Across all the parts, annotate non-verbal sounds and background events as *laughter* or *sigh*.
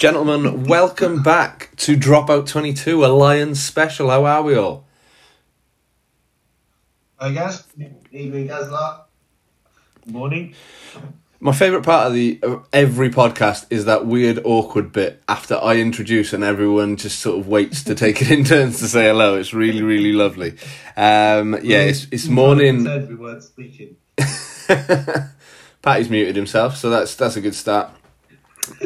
Gentlemen, welcome back to Dropout 22, a Lions special. How are we all? Hi guys, evening guys lot. Morning. My favourite part of the of every podcast is that weird, awkward bit after I introduce and everyone just sort of waits to take it in turns to say hello. It's really, really lovely. Um, yeah, it's, it's morning. We weren't speaking. *laughs* Patty's muted himself, so that's that's a good start.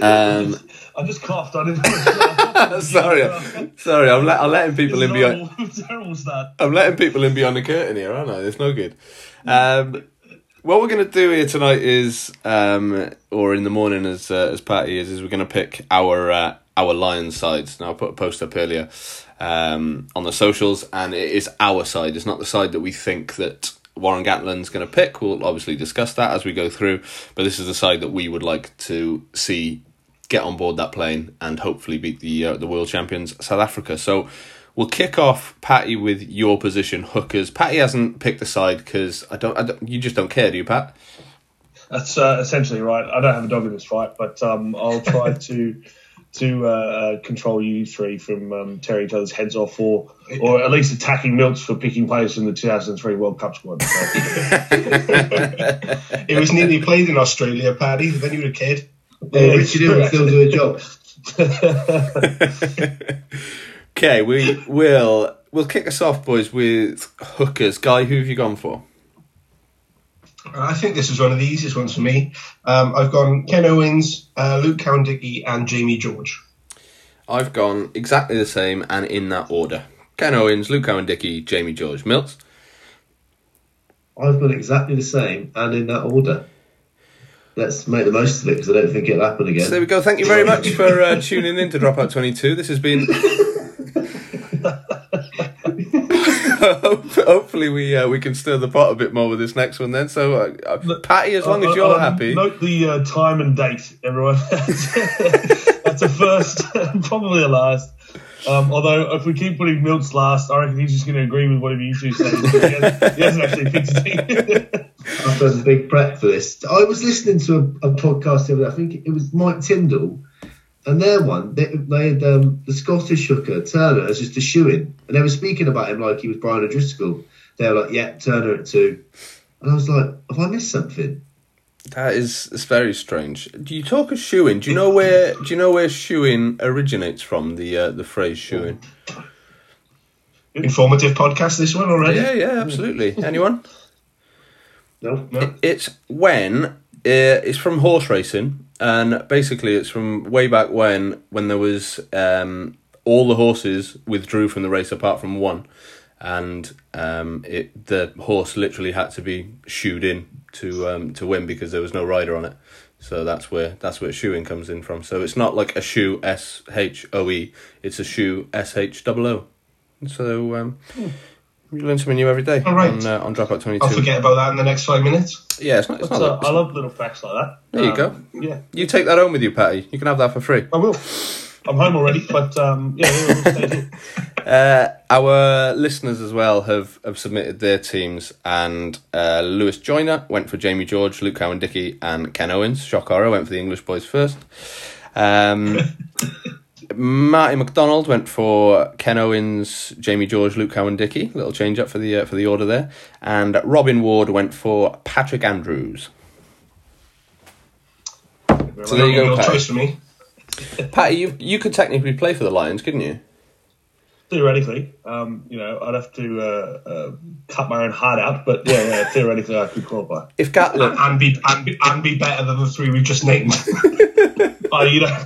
Um, *laughs* I just coughed. I didn't. *laughs* sorry, sorry, I'm, let, I'm letting people in beyond. Terrible, start. I'm letting people in beyond the curtain here, aren't I? It's no good. Um, what we're going to do here tonight is, um, or in the morning as uh, as Patty is, is we're going to pick our uh, our lion sides. Now I put a post up earlier um, on the socials, and it is our side. It's not the side that we think that Warren Gatland's going to pick. We'll obviously discuss that as we go through, but this is the side that we would like to see get on board that plane and hopefully beat the uh, the world champions South Africa. So we'll kick off Patty with your position hookers. Patty hasn't picked a side because I don't, I don't. You just don't care, do you, Pat? That's uh, essentially right. I don't have a dog in this fight, but um, I'll try *laughs* to to uh, uh, control you three from um, tearing each other's heads off, or or at least attacking Milts for picking players from the 2003 World Cup squad. So, *laughs* *laughs* It was nearly played in Australia, Paddy, when you were a kid. Evans still do a job. *laughs* Okay, we will we'll kick us off, boys, with hookers. Guy, who have you gone for? I think this is one of the easiest ones for me. Um, I've gone Ken Owens, uh, Luke Cowan-Dickie, and Jamie George. I've gone exactly the same and in that order. Ken Owens, Luke Cowan-Dickie, Jamie George. Mills. I've gone exactly the same and in that order. Let's make the most of it because I don't think it'll happen again. So there we go. Thank you very much for uh, tuning in to Dropout 22. This has been. *laughs* Hopefully, we uh, we can stir the pot a bit more with this next one then. So, uh, uh, Patty, as long as you're uh, happy. Note the uh, time and date, everyone. *laughs* That's a first, *laughs* probably a last. Um, although, if we keep putting Milts last, I reckon he's just going to agree with whatever you two say. He hasn't, he hasn't actually picked a team. I've done a big prep for this. I was listening to a, a podcast the other day. I think it was Mike Tindall, and their one they, they had um, the Scottish hooker Turner as just a shoe in, and they were speaking about him like he was Brian O'Driscoll. They were like, "Yeah, Turner at two. and I was like, "Have I missed something?" That is it's very strange. Do you talk of shoeing? Do you know where? Do you know where shoeing originates from? The uh, the phrase shoeing. Informative podcast, this one already. Yeah, yeah, absolutely. Anyone? No, No? It's when uh, it's from horse racing, and basically it's from way back when when there was um, all the horses withdrew from the race apart from one, and um, it the horse literally had to be shoed in to um, to win because there was no rider on it. So that's where that's where shoeing comes in from. So it's not like a shoe S H O E, it's a shoe S H O O. So um, you learn something new every day All right. on uh, on Dropout Twenty Two. I'll forget about that in the next five minutes. Yeah, it's not. It's But, not uh, it's I love little facts like that. There you Um, go. Yeah, You take that home with you, Patty. You can have that for free. I will. I'm home already, but um, yeah, yeah, we'll stay here. *laughs* Uh, our listeners as well have, have submitted their teams, and uh, Lewis Joyner went for Jamie George, Luke Cowan Dickie, and Ken Owens. Shock horror went for the English boys first. Um, *laughs* Marty McDonald went for Ken Owens, Jamie George, Luke Cowan Dickie. Little change up for the uh, for the order there, and Robin Ward went for Patrick Andrews. So there you go, No Patty. choice for me. Patty, you you could technically play for the Lions, couldn't you? Theoretically, um, you know, I'd have to uh, uh, cut my own heart out, but yeah, yeah, theoretically, I could qualify. *laughs* If Gatland, And be, and, be, and be better than the three we've just named. *laughs* Oh, you know,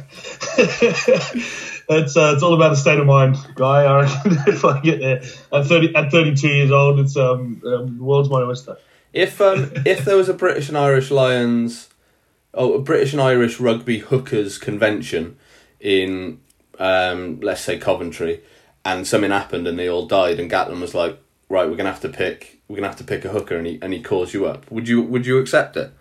*laughs* it's uh, it's all about the state of mind, guy. I reckon *laughs* if I get there at thirty at thirty two years old, it's um, um the world's my oyster. If um if there was a British and Irish Lions, oh a British and Irish rugby hookers convention in um let's say Coventry, and something happened and they all died and Gatland was like, right, we're gonna have to pick we're gonna have to pick a hooker and he and he calls you up. Would you would you accept it?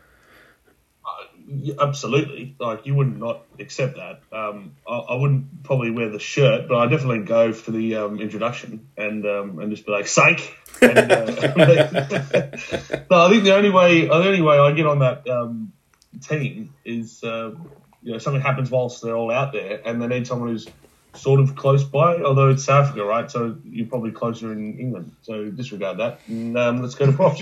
Absolutely, like you would not accept that. Um, I, I wouldn't probably wear the shirt, but I definitely go for the um, introduction and um, and just be like, "Psych." And, uh, *laughs* no, I think the only way the only way I get on that um, team is uh, you know something happens whilst they're all out there, and they need someone who's sort of close by. Although it's South Africa, right? So you're probably closer in England. So disregard that. And, um, let's go to *laughs* props.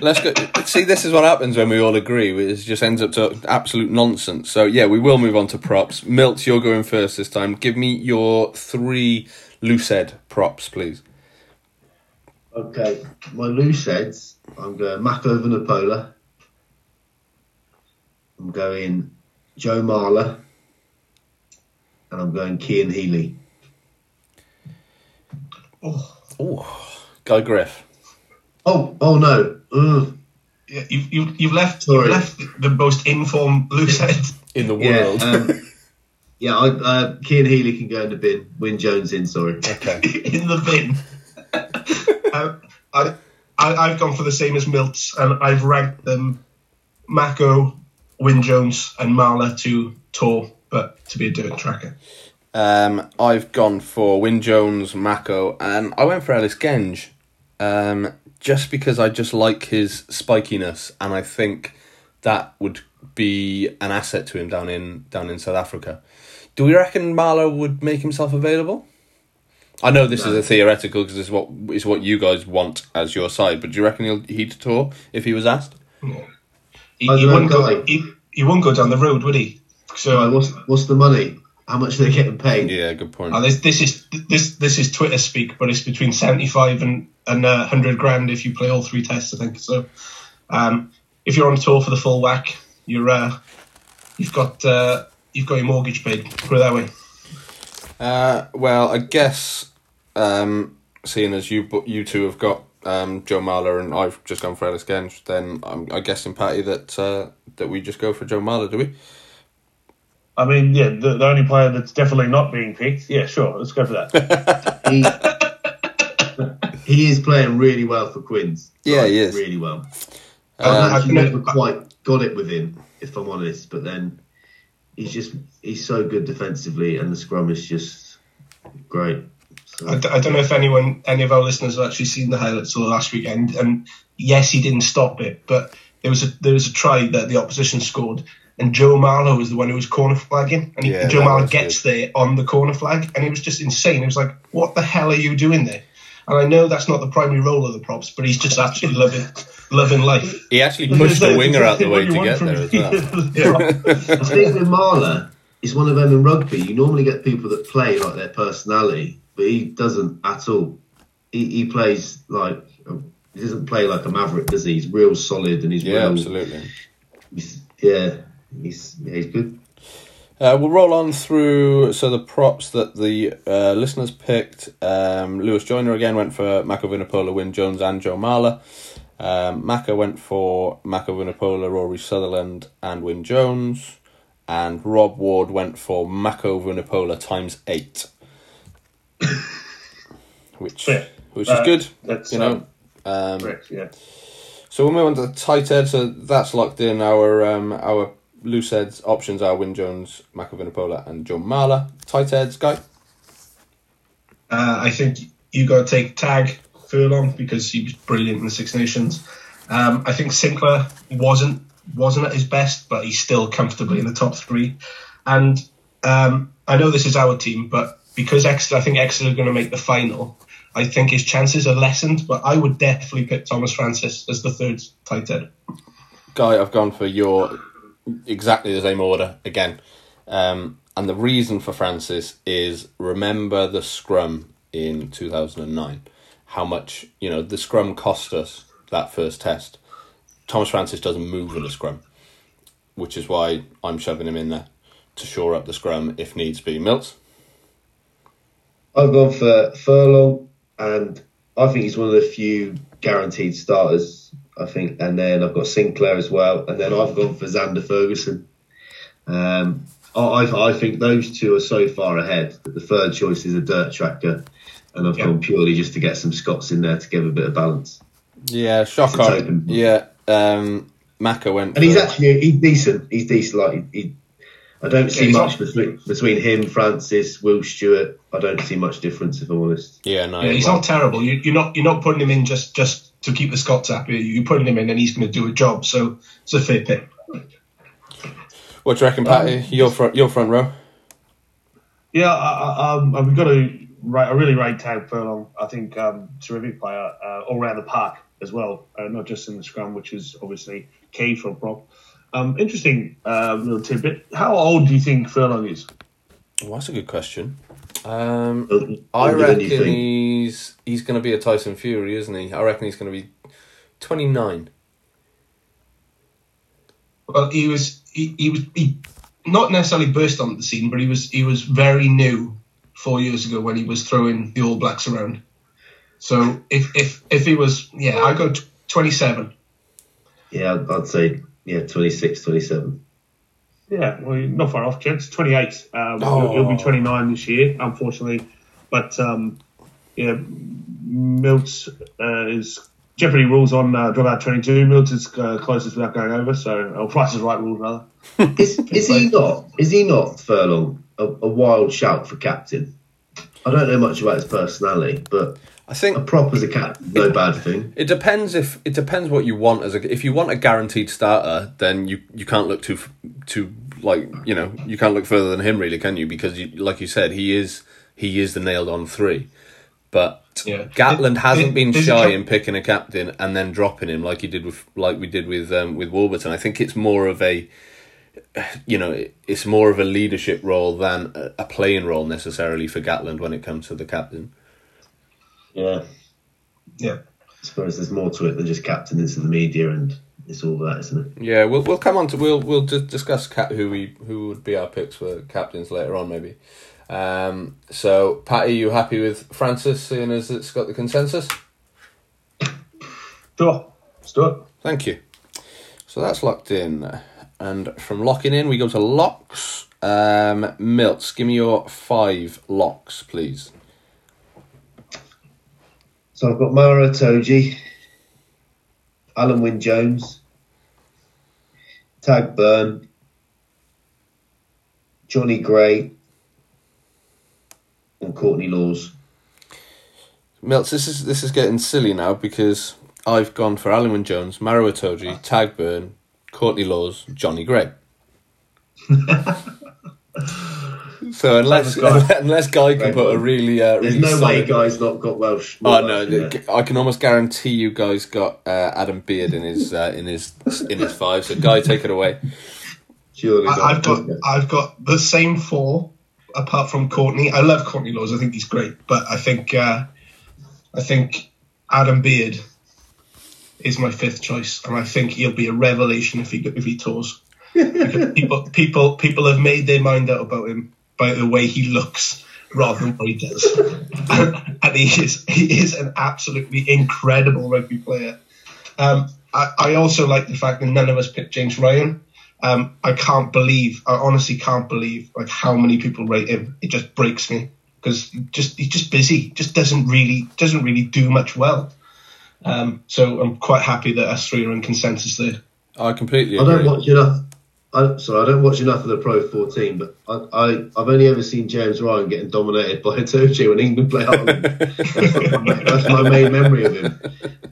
Let's go. See, this is what happens when we all agree. It just ends up to absolute nonsense. So yeah, we will move on to props. Milt, you're going first this time. Give me your three loosehead props, please. Okay, my loose heads. I'm going Mako Vunipola. I'm going Joe Marler. And I'm going Cian Healy. Oh, Guy Griff. Oh, oh no. Ugh. Yeah, you've, you've, you've left Sorry. you've left the most informed loose head In the Yeah, world. um, yeah. I, uh, Cian Healy can go in the bin. Wyn Jones in. Sorry. okay. *laughs* in the bin. *laughs* um, I, I, I've gone for the same as Milts, and I've ranked them Mako, Wyn Jones, and Marler to tour, but to be a dirt tracker. Um, I've gone for Wyn Jones, Mako, and I went for Ellis Genge, um, just because I just like his spikiness, and I think that would be an asset to him down in down in South Africa. Do we reckon Marler would make himself available? I know this is a theoretical because it's what is what you guys want as your side, but do you reckon he'll, he'd tour if he was asked? He, I he don't wouldn't go. He, he wouldn't go down the road, would he? So Uh, what's what's the money? How much are they getting paid? Yeah, good point. Oh, this, this is this this is Twitter speak, but it's between seventy five and and uh, hundred grand if you play all three tests. I think so. Um, if you're on tour for the full whack, you're uh, you've got uh, you've got your mortgage paid. Put it that way. Uh, well, I guess um, seeing as you bu- you two have got um, Joe Marler and I've just gone for Ellis Genge, then I'm I guessing Patty that uh, that we just go for Joe Marler, do we? I mean, yeah, the, the only player that's definitely not being picked. Yeah, sure, let's go for that. *laughs* He, he is playing really well for Quins. Yeah, Like, he is. really well. Uh, I've actually never quite got it with him, if I'm honest. But then he's just he's so good defensively, and the scrum is just great. So, I, d- I don't know if anyone, any of our listeners, have actually seen the highlights of the last weekend. And yes, he didn't stop it, but there was a there was a try that the opposition scored, and Joe Marler was the one who was corner flagging, and he, Yeah, Joe that Marler was gets there on the corner flag, and it was just insane. It was like, what the hell are you doing there? And I know that's not the primary role of the props, but he's just actually *laughs* loving loving life. He actually pushed the winger out the way to get there as well. *laughs* *laughs* I think with Marler, he's one of them in rugby. You normally get people that play like their personality, but he doesn't at all. He, he plays like he doesn't play like a maverick, does he? He's real solid and he's Yeah, real, absolutely. He's, yeah, he's yeah, he's good. Uh, we'll roll on through so the props that the uh, listeners picked. Um, Lewis Joyner again went for Mako Vunipola, Wyn Jones, and Joe Marler. Um, Maka went for Mako Vunipola, Rory Sutherland, and Wyn Jones. And Rob Ward went for Mako Vunipola times eight, *coughs* which Yeah. which Uh, is good. that's, you know. um, Um, Correct, yeah. so we'll move on to the tight head. So that's locked in. Our um, our loose heads options are Wyn Jones, Vunipola, and Joe Marler. Tight heads, guy. Uh, I think you got to take Tadhg Furlong because he was brilliant in the Six Nations. Um, I think Sinckler wasn't wasn't at his best, but he's still comfortably in the top three. And um, I know this is our team, but because Exeter, I think Exeter are going to make the final. I think his chances are lessened, but I would definitely pick Tomas Francis as the third tight end. Guy, I've gone for your exactly the same order again. Um, and the reason for Francis is remember the scrum in 2009. How much, you know, the scrum cost us that first test. Tomas Francis doesn't move in the scrum, which is why I'm shoving him in there to shore up the scrum if needs be. Mills? I've gone for Furlong, and I think he's one of the few guaranteed starters. I think, and then I've got Sinckler as well, and then I've gone for Zander Fagerson. Um, I, I I think those two are so far ahead that the third choice is a dirt tracker, and I've Yeah. gone purely just to get some Scots in there to give a bit of balance. Yeah, shock It's Yeah, um, Maka went And he's actually he's decent. He's decent. Like he, he I don't see he's much not- between between him, Francis, Will Stuart. I don't see much difference if I'm honest. Yeah, no. Yeah, he's well, not terrible. You, you're not you're not putting him in just just to keep the Scots happy. You're putting him in, and he's going to do a job. So it's a fair pick. What do you reckon, Patty? your front, your front row. Yeah, I, I, um, we've got to rate, I really rate Tadhg Furlong. I think um, terrific player uh, all around the park as well, uh, not just in the scrum, which is obviously key for a prop. Um, interesting uh, little tidbit. How old do you think Furlong is? Well, that's a good question. Um, Older I reckon he's he's going to be a Tyson Fury, isn't he? I reckon he's going to be twenty nine. Well, he was he, he was he not necessarily burst onto the scene, but he was he was very new four years ago when he was throwing the All Blacks around. So if if if he was yeah, I go t- twenty seven. Yeah, I'd, I'd say yeah, 26, 27. Yeah, well, you're not far off, gents. 28. Um, Oh. he'll, he'll be 29 this year, unfortunately. But um, yeah, Milts uh, is Jeopardy rules on uh, dropout 22. Milts is uh, closest without going over, so or Price is Right rules rather. *laughs* Is is he not? Is he not Furlong a, a wild shout for captain? I don't know much about his personality, but I a think a prop as a captain, no bad thing. it depends if it depends what you want as a if you want a guaranteed starter, then you you can't look too too like you know you can't look further than him really, can you? Because you, like you said, he is he is the nailed on three. But Yeah. Gatland It- hasn't it- been shy couple- in picking a captain and then dropping him like he did with like we did with um, with Warburton. I think it's more of a you know it's more of a leadership role than a, a playing role necessarily for Gatland when it comes to the captain. Yeah, Yeah. I suppose there's more to it than just captain into the media and it's all that, isn't it? Yeah, we'll we'll come on to we'll we'll just discuss cap, who we who would be our picks for captains later on maybe. Um, so Patty, you happy with Francis seeing as it's got the consensus? Sure, let's do it. Thank you. So that's locked in, and from locking in we go to locks. Um, Milts, give me your five locks, please. So I've got Maro Itoje, Alun Wyn Jones, Tadhg Beirne, Jonny Gray, and Courtney Lawes. Milts, this is this is getting silly now because I've gone for Alun Wyn Jones, Maro Itoje, Tadhg Beirne, Courtney Lawes, Jonny Gray. *laughs* so unless *laughs* unless Guy can put a really uh, There's really no way Guy's not got Welsh. Oh more no! Welsh in the- there. I can almost guarantee you guys got uh, Adam Beard in his uh, in his in his five. So Guy, take it away. Surely I, I've got okay. I've got the same four apart from Courtney. I love Courtney Lawes. I think he's great, but I think uh, I think Adam Beard is my fifth choice, and I think he'll be a revelation if he if he tours. *laughs* Because people people people have made their mind out about him by the way he looks rather than what he does, *laughs* and, and he is he is an absolutely incredible rugby player. Um, I, I also like the fact that none of us picked James Ryan. Um, I can't believe, I honestly can't believe, like how many people rate him. It just breaks me because just he's just busy, just doesn't really doesn't really do much well. Um, so I'm quite happy that us three are in consensus there. I completely Agree. I don't watch enough. I, sorry, I don't watch enough of the Pro 14, but I, I, I've only ever seen James Ryan getting dominated by *laughs* Itoje when England play Ireland. *laughs* That's my main memory of him.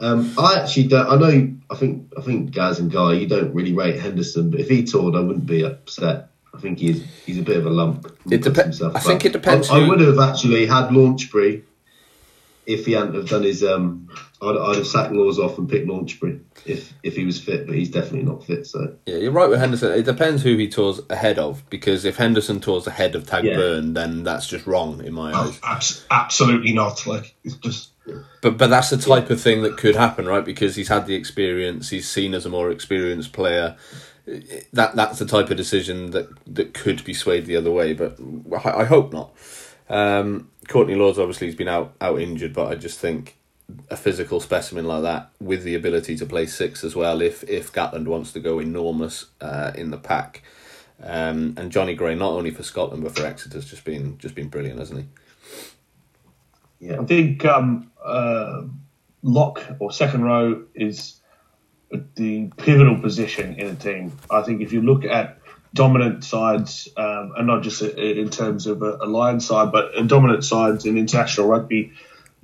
Um, I actually don't. I know. I think. I think Gaz and Guy, you don't really rate Henderson, but if he toured, I wouldn't be upset. I think he's he's a bit of a lump. It depends. I think it depends I, I would have actually had Launchbury if he hadn't have done his. Um, I'd, I'd have sacked Lawes off and picked Launchbury if if he was fit, but he's definitely not fit. So Yeah, you're right with Henderson. It depends who he tours ahead of because if Henderson tours ahead of Tadhg Yeah. Beirne, then that's just wrong in my eyes. Abs- absolutely not. Like it's just But but that's the type of thing that could happen, right? Because he's had the experience, he's seen as a more experienced player. That that's the type of decision that that could be swayed the other way, but I, I hope not. Um, Courtney Lawes obviously has been out out injured, but I just think a physical specimen like that with the ability to play six as well, if if Gatland wants to go enormous uh, in the pack. Um, and Jonny Gray, not only for Scotland but for Exeter's just been just been brilliant, hasn't he? yeah, I think um, uh, lock or second row is the pivotal position in a team. I think if you look at dominant sides, um, and not just in terms of a, a side, but dominant sides in international rugby,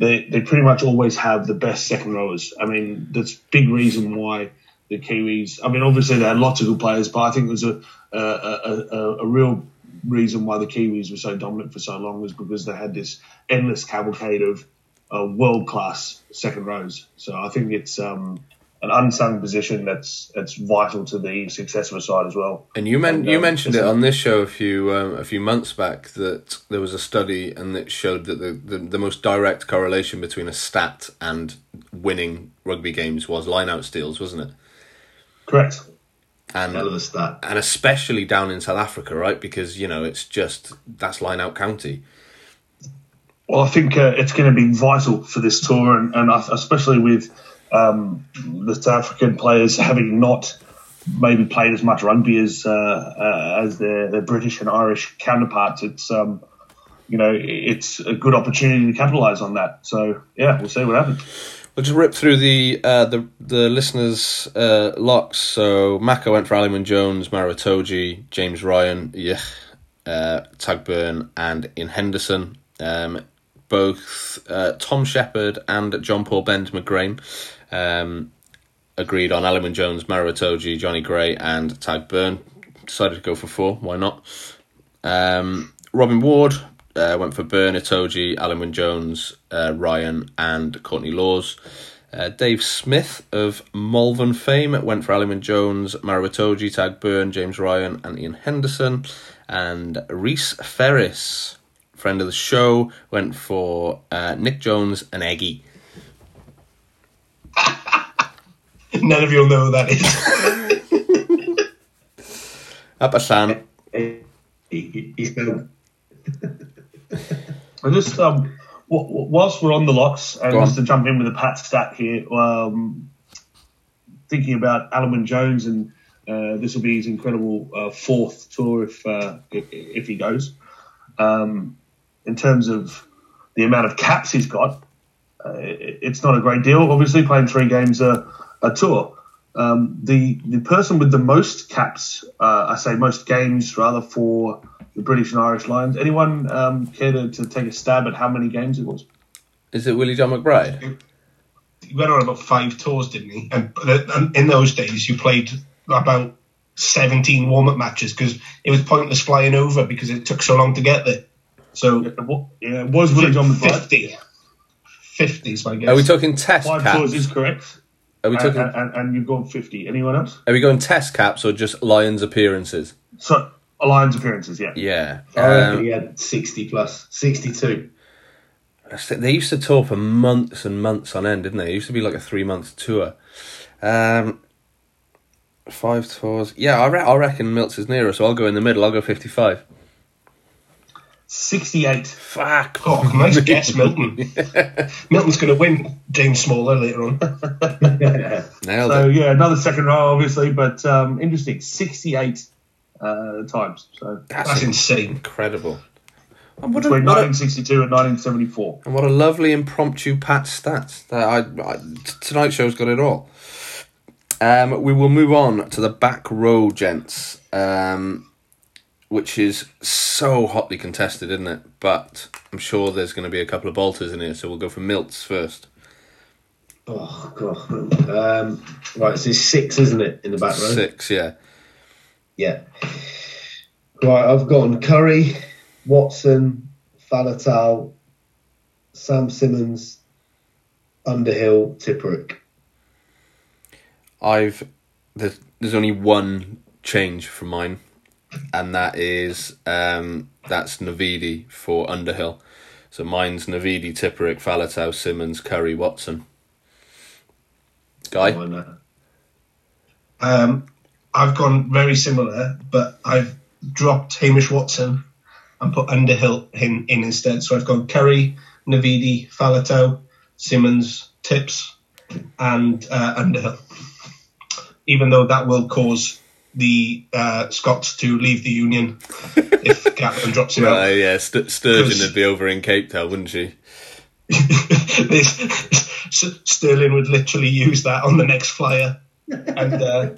they, they pretty much always have the best second rowers. I mean, that's big reason why the Kiwis. I mean, obviously they had lots of good players, but I think there's a a, a, a, a real reason why the Kiwis were so dominant for so long was because they had this endless cavalcade of uh, world class second rows. So I think it's um, an unsung position that's that's vital to the success of a side as well. And you men- And, you um, mentioned it on this show a few um, a few months back that there was a study and it showed that the, the, the most direct correlation between a stat and winning rugby games was line out steals, wasn't it? Correct. And Hell of a stat. and especially down in South Africa, right? Because you know it's just that's line out county. Well, I think uh, it's going to be vital for this tour, and, and especially with um, the South African players having not maybe played as much rugby as uh, uh, as their, their British and Irish counterparts. It's um, you know it's a good opportunity to capitalise on that. So yeah, we'll see what happens. We'll just rip through the uh, the the listeners' uh, locks. So Maka went for Alun Wyn Jones, Maro Itoje, James Ryan, yeah, uh, Tadhg Beirne, and Iain Henderson. Um, both uh, Tom Shepherd and John Paul Bend McGrain um, agreed on Alun Wyn Jones, Maratoji, Jonny Gray, and Tadhg Beirne. Decided to go for four. Why not? Um, Robin Ward uh, went for Beirne, Itoje, Alan Jones, uh, Ryan, and Courtney Lawes. Uh, Dave Smith of Malvern fame went for Alan Jones, Maruatoji, Tadhg Beirne, James Ryan, and Iain Henderson. And Reese Ferris, friend of the show, went for uh, Nick Jones and Eggy. None of you'll know who that is. *laughs* Apasan. He, he, he's. I *laughs* just um, whilst we're on the locks, and just to jump in with a pat stat here, um, thinking about Alun Wyn Jones, and uh, this will be his incredible uh, fourth tour if, uh, if if he goes. Um, in terms of the amount of caps he's got, uh, it's not a great deal. Obviously, playing three games a, a tour. Um, the the person with the most caps, uh, I say most games rather for the British and Irish Lions. Anyone um, care to, to take a stab at how many games it was? Is it Willie John McBride? he went on about five tours, didn't he? And, and in those days, you played about 17 warm up matches because it was pointless flying over because it took so long to get there. So, Yeah, it was Willie John McBride. 50. 50 is my guess. Are we talking test Five caps? tours is correct. Are we And, talking? and, and you've gone 50. Anyone else? Are we going test caps or just Lions appearances? So, Lions appearances, yeah. Yeah. Um, he had 60 plus, 62. They used to tour for months and months on end, didn't they? It used to be like a three month tour. Um, five tours. Yeah, I, re- I reckon Milts is nearer, so I'll go in the middle. I'll go 55. 68. Fuck. Oh, *laughs* nice guess, Milton. Milton's going to win James Smaller later on. *laughs* Nailed So, it. yeah, another second row, obviously, but um, interesting. 68 uh, times. So, That's insane. incredible. And what, a, between what, a, 1962 and 1974. and what a lovely impromptu pat stats. That I tonight's show's got it all. Um, we will move on to the back row, gents, um, which is so hotly contested, isn't it? But I'm sure there's going to be a couple of bolters in here, so we'll go for Milts first. Oh, God. Um, right, so it's six, isn't it, in the back row? Six, yeah. Yeah. Right, I've gone Curry, Watson, Faletau, Sam Simmonds, Underhill, Tipuric. I've there's, there's only one change from mine, and that is um, that's Navidi for Underhill. So mine's Navidi, Tipuric, Faletau, Simmonds, Curry, Watson. Guy, know. Um, I've gone very similar, but I've dropped Hamish Watson and put Underhill in, in instead. So I've gone Curry, Navidi, Faletau, Simmonds, Tips, and uh, Underhill. Even though that will cause the uh, Scots to leave the Union *laughs* if Gatland drops him uh, out. yeah, St- Sturgeon would be over in Cape Town, wouldn't she? *laughs* Sterling would literally use that on the next flyer, and uh,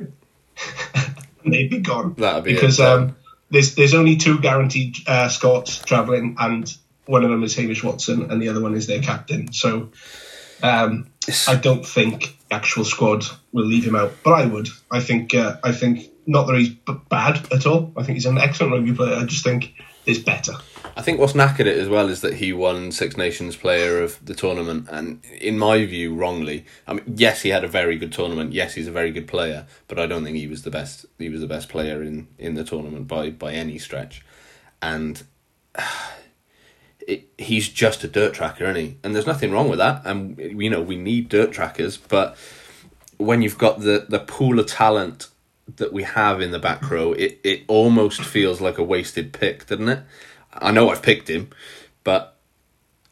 *laughs* they'd be gone. That'd be because um, there's there's only two guaranteed uh, Scots travelling, and one of them is Hamish Watson, and the other one is their captain. So Um, I don't think the actual squad will leave him out, but I would. I think. Uh, I think not that he's b- bad at all. I think he's an excellent rugby player. I just think there's better. I think what's knackered it as well is that he won Six Nations Player of the tournament, and in my view, wrongly. I mean, yes, he had a very good tournament. Yes, he's a very good player, but I don't think he was the best. He was the best player in, in the tournament by by any stretch, and *sighs* it, he's just a dirt tracker, isn't he? And there's nothing wrong with that. And you know, we need dirt trackers, but when you've got the the pool of talent that we have in the back row, it, it almost feels like a wasted pick, doesn't it? I know I've picked him, but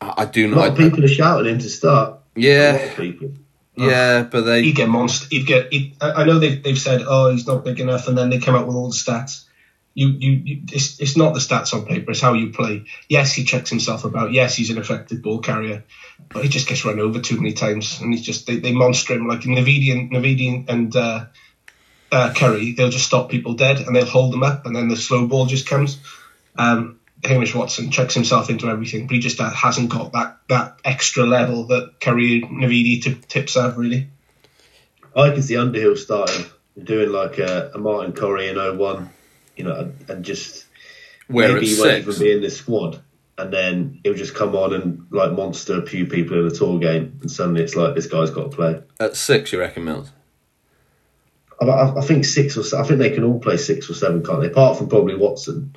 I, I do A lot not. of people are shouting him to start. A lot yeah, of people. yeah, but they He'd get monster. He'd get. He'd, I I know they've, they've said, "Oh, he's not big enough," and then they come out with all the stats. You, you, you it's, it's not the stats on paper; it's how you play. Yes, he checks himself about. Yes, he's an effective ball carrier, but he just gets run over too many times, and he's just they, they monster him like Navidi and Navidi and uh, uh, Curry. They'll just stop people dead, and they'll hold them up, and then the slow ball just comes. Um, Hamish Watson checks himself into everything, but he just uh, hasn't got that, that extra level that Curry Navidi t- tips have really. I can see Underhill starting doing like a, a Martin Corry in 01, you know, and, and just where maybe he won't even be in the squad. And then he'll just come on and like monster a few people in a tour game, and suddenly it's like this guy's got to play. At six, you reckon, Mills? I, I, think six or I think they can all play six or seven, can't they? Apart from probably Watson.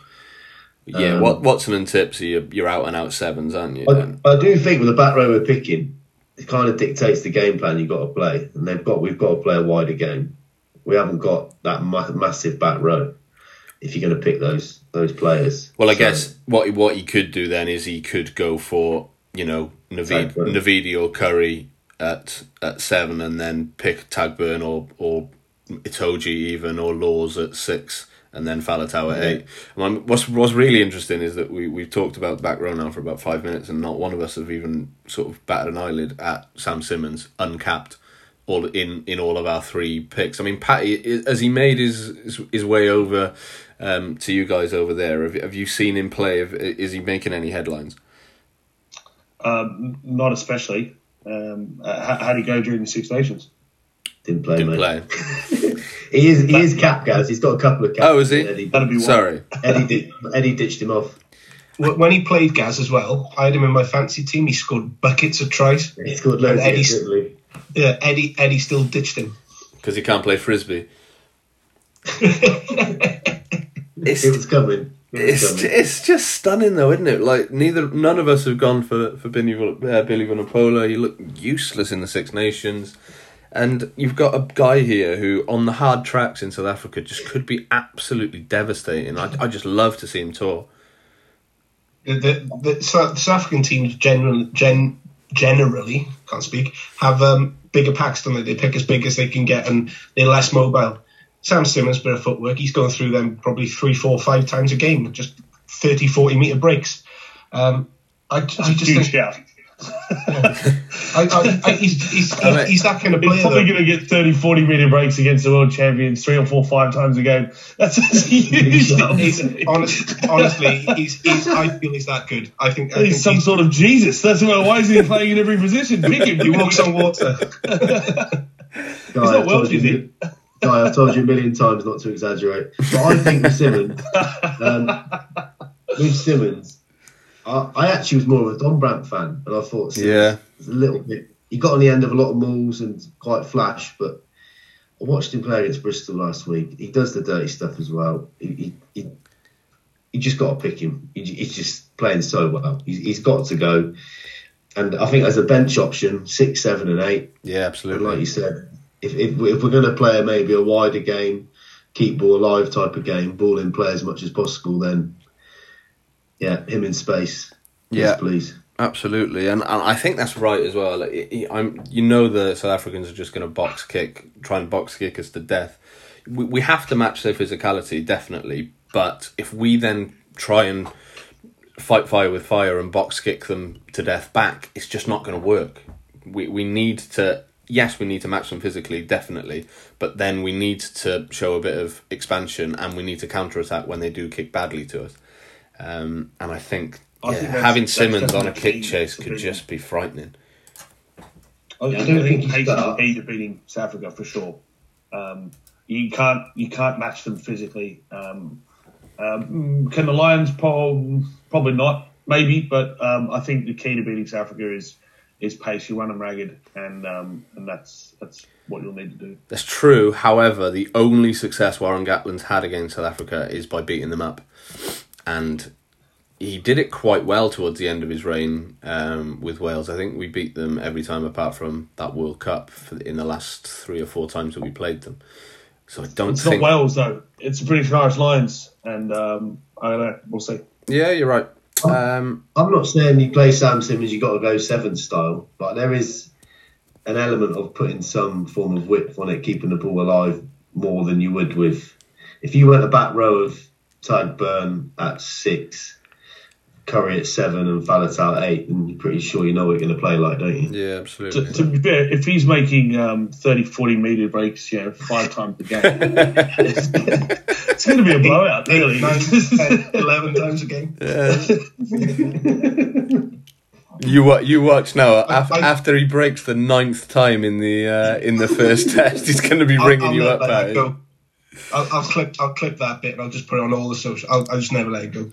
Yeah, Um, Watson and Tipsy, you're, you're out and out sevens, aren't you? I, I do think with the back row we're picking, it kind of dictates the game plan you've got to play, and they've got we've got to play a wider game. We haven't got that ma- massive back row. If you're going to pick those those players, Well, I So, guess what what he could do then is he could go for you know Navid, or Curry at at seven, and then pick Tadhg Beirne or or Itoje even or Lawes at six, and then Faletau at eight. And what's what's really interesting is that we we've talked about the back row now for about five minutes, and not one of us have even sort of batted an eyelid at Sam Simmonds uncapped. All in, in all of our three picks. I mean, Patty, has he made his his, his way over um, to you guys over there? Have, have you seen him play? Have, is he making any headlines? Um, not especially. Um, uh, how, how did he go during the Six Nations? Didn't play. Didn't mate. play. *laughs* He is he is cap guys. He's got a couple of caps. Oh, is he? Eddie, That'd be one. Sorry. Eddie, did, Eddie ditched him off. When he played Gaz as well, I had him in my fancy team. He scored buckets of tries. He scored loads And against Eddie's- Yeah, Eddie Eddie still ditched him. Because he can't play frisbee. *laughs* it's It was coming. It was it's coming. it's just stunning though, isn't it? Like neither none of us have gone for for Billy uh, Billy Vunipola. You look useless in the Six Nations, and you've got a guy here who on the hard tracks in South Africa just could be absolutely devastating. I I just love to see him tour. The, the, the South South African teams generally, gen, generally can't speak have um, bigger packs than they. They pick as big as they can get, and they're less mobile. Sam Simmonds, bit of footwork. He's going through them probably three, four, five times a game, just 30, 40 meter breaks. Um, I, I just Huge think shout. *laughs* I, I, I, he's, he's, *laughs* I he's that kind of He's player. probably going to get 30, 40 meter breaks against the world champions three or four, five times a game. That's huge. He's, honest, honestly, he's, he's, I feel he's that good. I think, I think He's some he's- sort of Jesus. That's why. Why is he playing in every position? Pick him. he walks on water. *laughs* Guy, He's not I've Welsh, told you- is he? Guy, I've told you a million times not to exaggerate. But I think with Simmonds, um, with Simmonds, I, I actually was more of a Dombrandt fan, and I thought Simmonds Yeah. A little bit. He got on the end of a lot of mauls and quite flash, but I watched him play against Bristol last week. He does the dirty stuff as well. He, he, he, you just got to pick him. He, he's just playing so well. He's, he's got to go. And I think as a bench option, six, seven, and eight, Yeah, absolutely. like you said, if, if, if we're going to play maybe a wider game, keep ball alive type of game, ball in play as much as possible, then yeah, him in space. Yeah. Yes, please. Absolutely, and, and I think that's right as well. Like, I'm, you know, the South Africans are just going to box kick, try and box kick us to death. We, we have to match their physicality, definitely. But if we then try and fight fire with fire and box kick them to death back, it's just not going to work. We we need to. Yes, we need to match them physically, definitely, but then we need to show a bit of expansion and we need to counter attack when they do kick badly to us. Um, and I think yeah, think having Simmonds on a kick chase could bring just be frightening. I, Yeah, I I don't think think he's pace got is key to beating South Africa for sure. Um, you can't you can't match them physically. Um, um, can the Lions? Prob- Probably not. Maybe, but um, I think the key to beating South Africa is is pace. You run them ragged, and um, and that's that's what you'll need to do. That's true. However, the only success Warren Gatland's had against South Africa is by beating them up, and he did it quite well towards the end of his reign um, with Wales. I think we beat them every time apart from that World Cup for the, in the last three or four times that we played them. So I don't It's think. not Wales though. It's the British and Irish Lions, and um, I don't know. We'll see. Yeah, you're right. Um, I'm not saying you play Sam Simmonds, you got to go seven style, but there is an element of putting some form of width on it, keeping the ball alive more than you would with if you went a back row of Tadhg Beirne at six, Curry at seven, and Faletau at eight, then you're pretty sure you know what you're going to play like, don't you? yeah, absolutely. to be fair, if he's making um, 30, 40 metre breaks, you know, five times a game, *laughs* it's, it's going to be a blowout, really. Nine, *laughs* 10, 11 times a game. You wa- you watch now. Af- I- after he breaks the ninth time in the uh, in the first *laughs* test, he's going to be I'll- ringing I'll you up. let that Barry. go. I'll, I'll clip. I'll clip that bit and I'll just put it on all the social. I'll, I'll just never let it go.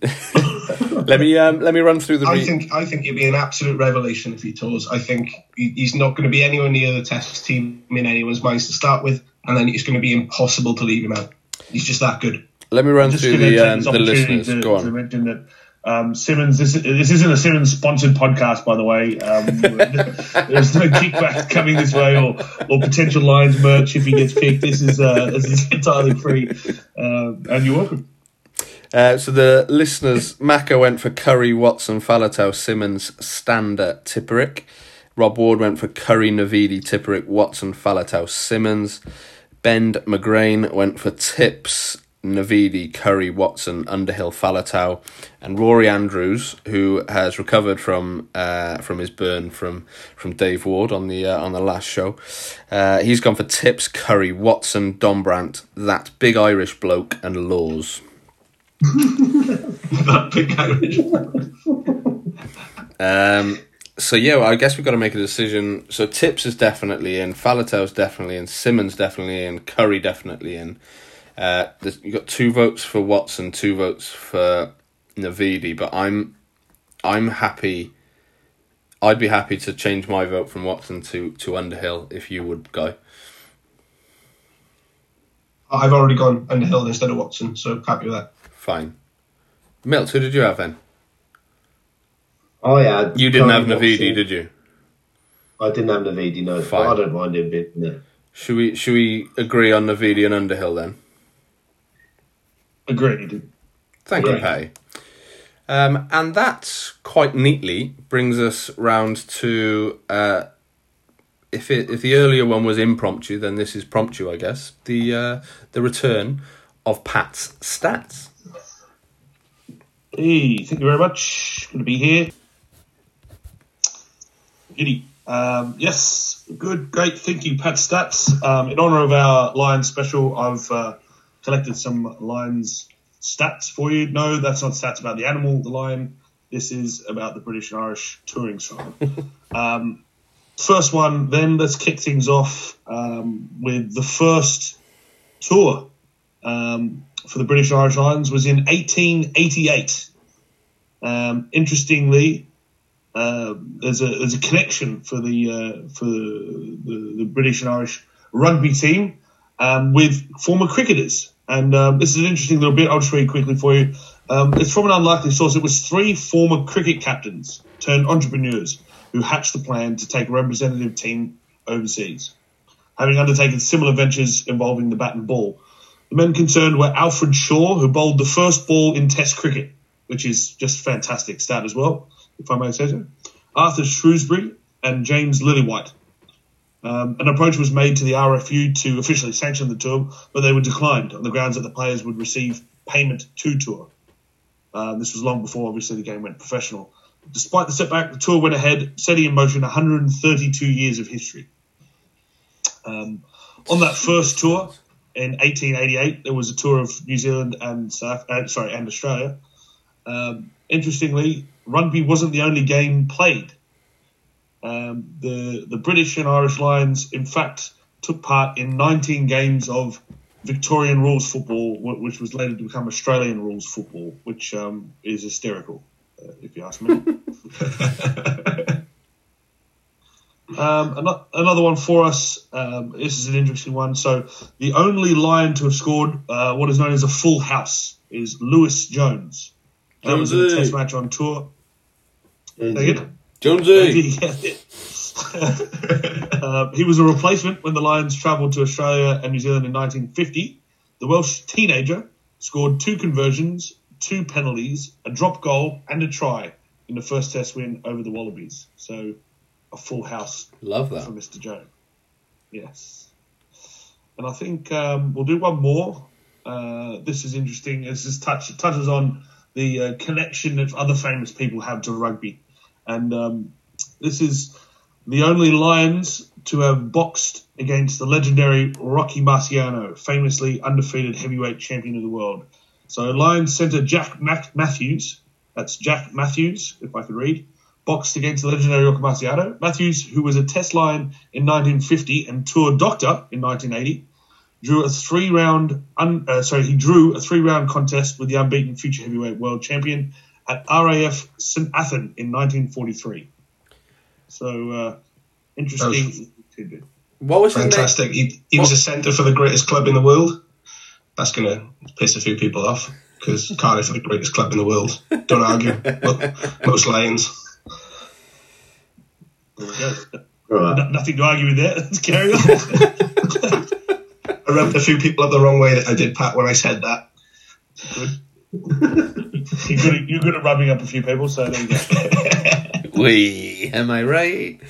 Let me um, let me run through the. I think. I think it'd be an absolute revelation if he tours. I think he, he's not going to be anywhere near the test team in anyone's minds to start with, and then it's going to be impossible to leave him out. He's just that good. let me run through the um, the listeners. to, Go on. um, Simmonds. This, this isn't a Simmonds sponsored podcast, by the way. Um, *laughs* there's no kickback coming this way or, or potential Lions merch if he gets picked. This is uh, this is *laughs* entirely free, um, and you're welcome. Uh, so the listeners, Maka went for Curry, Watson, Faletau, Simmonds, Stander, Tipuric. Rob Ward went for Curry, Navidi, Tipuric, Watson, Faletau, Simmonds. Bend McGrain went for Tips, Navidi, Curry, Watson, Underhill, Faletau, and Rory Andrews, who has recovered from uh, from his burn from from Dave Ward on the uh, on the last show. Uh, he's gone for Tips, Curry, Watson, Dombrandt, that big Irish bloke, and Lawes. That big. Um, so yeah, well, I guess we've got to make a decision. So Tips is definitely in, Faletau's definitely in, Simmonds definitely in, Curry definitely in. Uh, you got two votes for Watson, two votes for Navidi, but I'm I'm happy. I'd be happy to change my vote from Watson to to Underhill if you would go. I've already gone Underhill instead of Watson, so happy with that. Fine. Milt, who did you have then? Oh yeah, You didn't have Navidi, did you? I didn't have Navidi, no. Fine. But I don't mind him being there. Should we should we agree on Navidi and Underhill then? Agreed. Thank you. Patty. Um, and that quite neatly brings us round to uh, if it if the earlier one was impromptu, then this is promptu, I guess. The uh, the return of Pat's stats. Hey, thank you very much. Good to be here. Giddy. Um, yes, good, great. Thank you, Pat Stats. Um, in honour of our Lions special, I've uh, collected some Lions stats for you. No, that's not stats about the animal, the lion. This is about the British and Irish touring side. *laughs* um, first one, then let's kick things off um, with the first tour um, for the British Irish Lions was in 1888. Um, interestingly, uh, there's a there's a connection for the uh, for the, the, the British and Irish rugby team um, with former cricketers, and um, this is an interesting little bit. I'll just read quickly for you. Um, it's from an unlikely source. It was three former cricket captains turned entrepreneurs who hatched the plan to take a representative team overseas, having undertaken similar ventures involving the bat and ball. The men concerned were Alfred Shaw, who bowled the first ball in Test cricket, which is just fantastic stat as well, if I may say so. Arthur Shrewsbury and James Lillywhite. Um, an approach was made to the RFU to officially sanction the tour, but they were declined on the grounds that the players would receive payment to tour. Uh, this was long before, obviously, the game went professional. Despite the setback, the tour went ahead, setting in motion 132 years of history. Um, on that first tour in 1888, there was a tour of New Zealand and South, uh, sorry, and Australia. Um, interestingly, rugby wasn't the only game played. Um, the the British and Irish Lions, in fact, took part in 19 games of Victorian rules football, which was later to become Australian rules football, which um, is hysterical, uh, if you ask me. *laughs* Um, another one for us. Um, this is an interesting one. So, the only Lion to have scored uh, what is known as a full house is Lewis Jones. That was in a Jonesy. test match on tour. Again? Jonesy. *laughs* uh, he was a replacement when the Lions travelled to Australia and New Zealand in 1950. The Welsh teenager scored two conversions, two penalties, a drop goal, and a try in the first Test win over the Wallabies. So, a full house Love that for. Mr. Jones. Yes. And I think um, we'll do one more. Uh, this is interesting. This is touch, touches on the uh, connection that other famous people have to rugby. And um, this is the only Lions to have boxed against the legendary Rocky Marciano, famously undefeated heavyweight champion of the world. So Lions centre Jack Mac- Matthews, that's Jack Matthews, if I could read, boxed against the legendary Rocky Marciano. Matthews, who was a test lion in 1950 and tour doctor in 1980, drew a three round un, uh, sorry he drew a three round contest with the unbeaten future heavyweight world champion at RAF St Athan in 1943. So uh, interesting tidbit. What was his name? Fantastic. He, he was a centre for the greatest club in the world. That's going to piss a few people off because Cardiff are the greatest club in the world. Don't argue. Most Lions. There we go. Right. No- nothing to argue with there. *laughs* Let's carry on. *laughs* I rubbed a few people up the wrong way that I did, Pat, when I said that. you're, good at, you're good at rubbing up a few people, so there you go. *laughs* We am I right?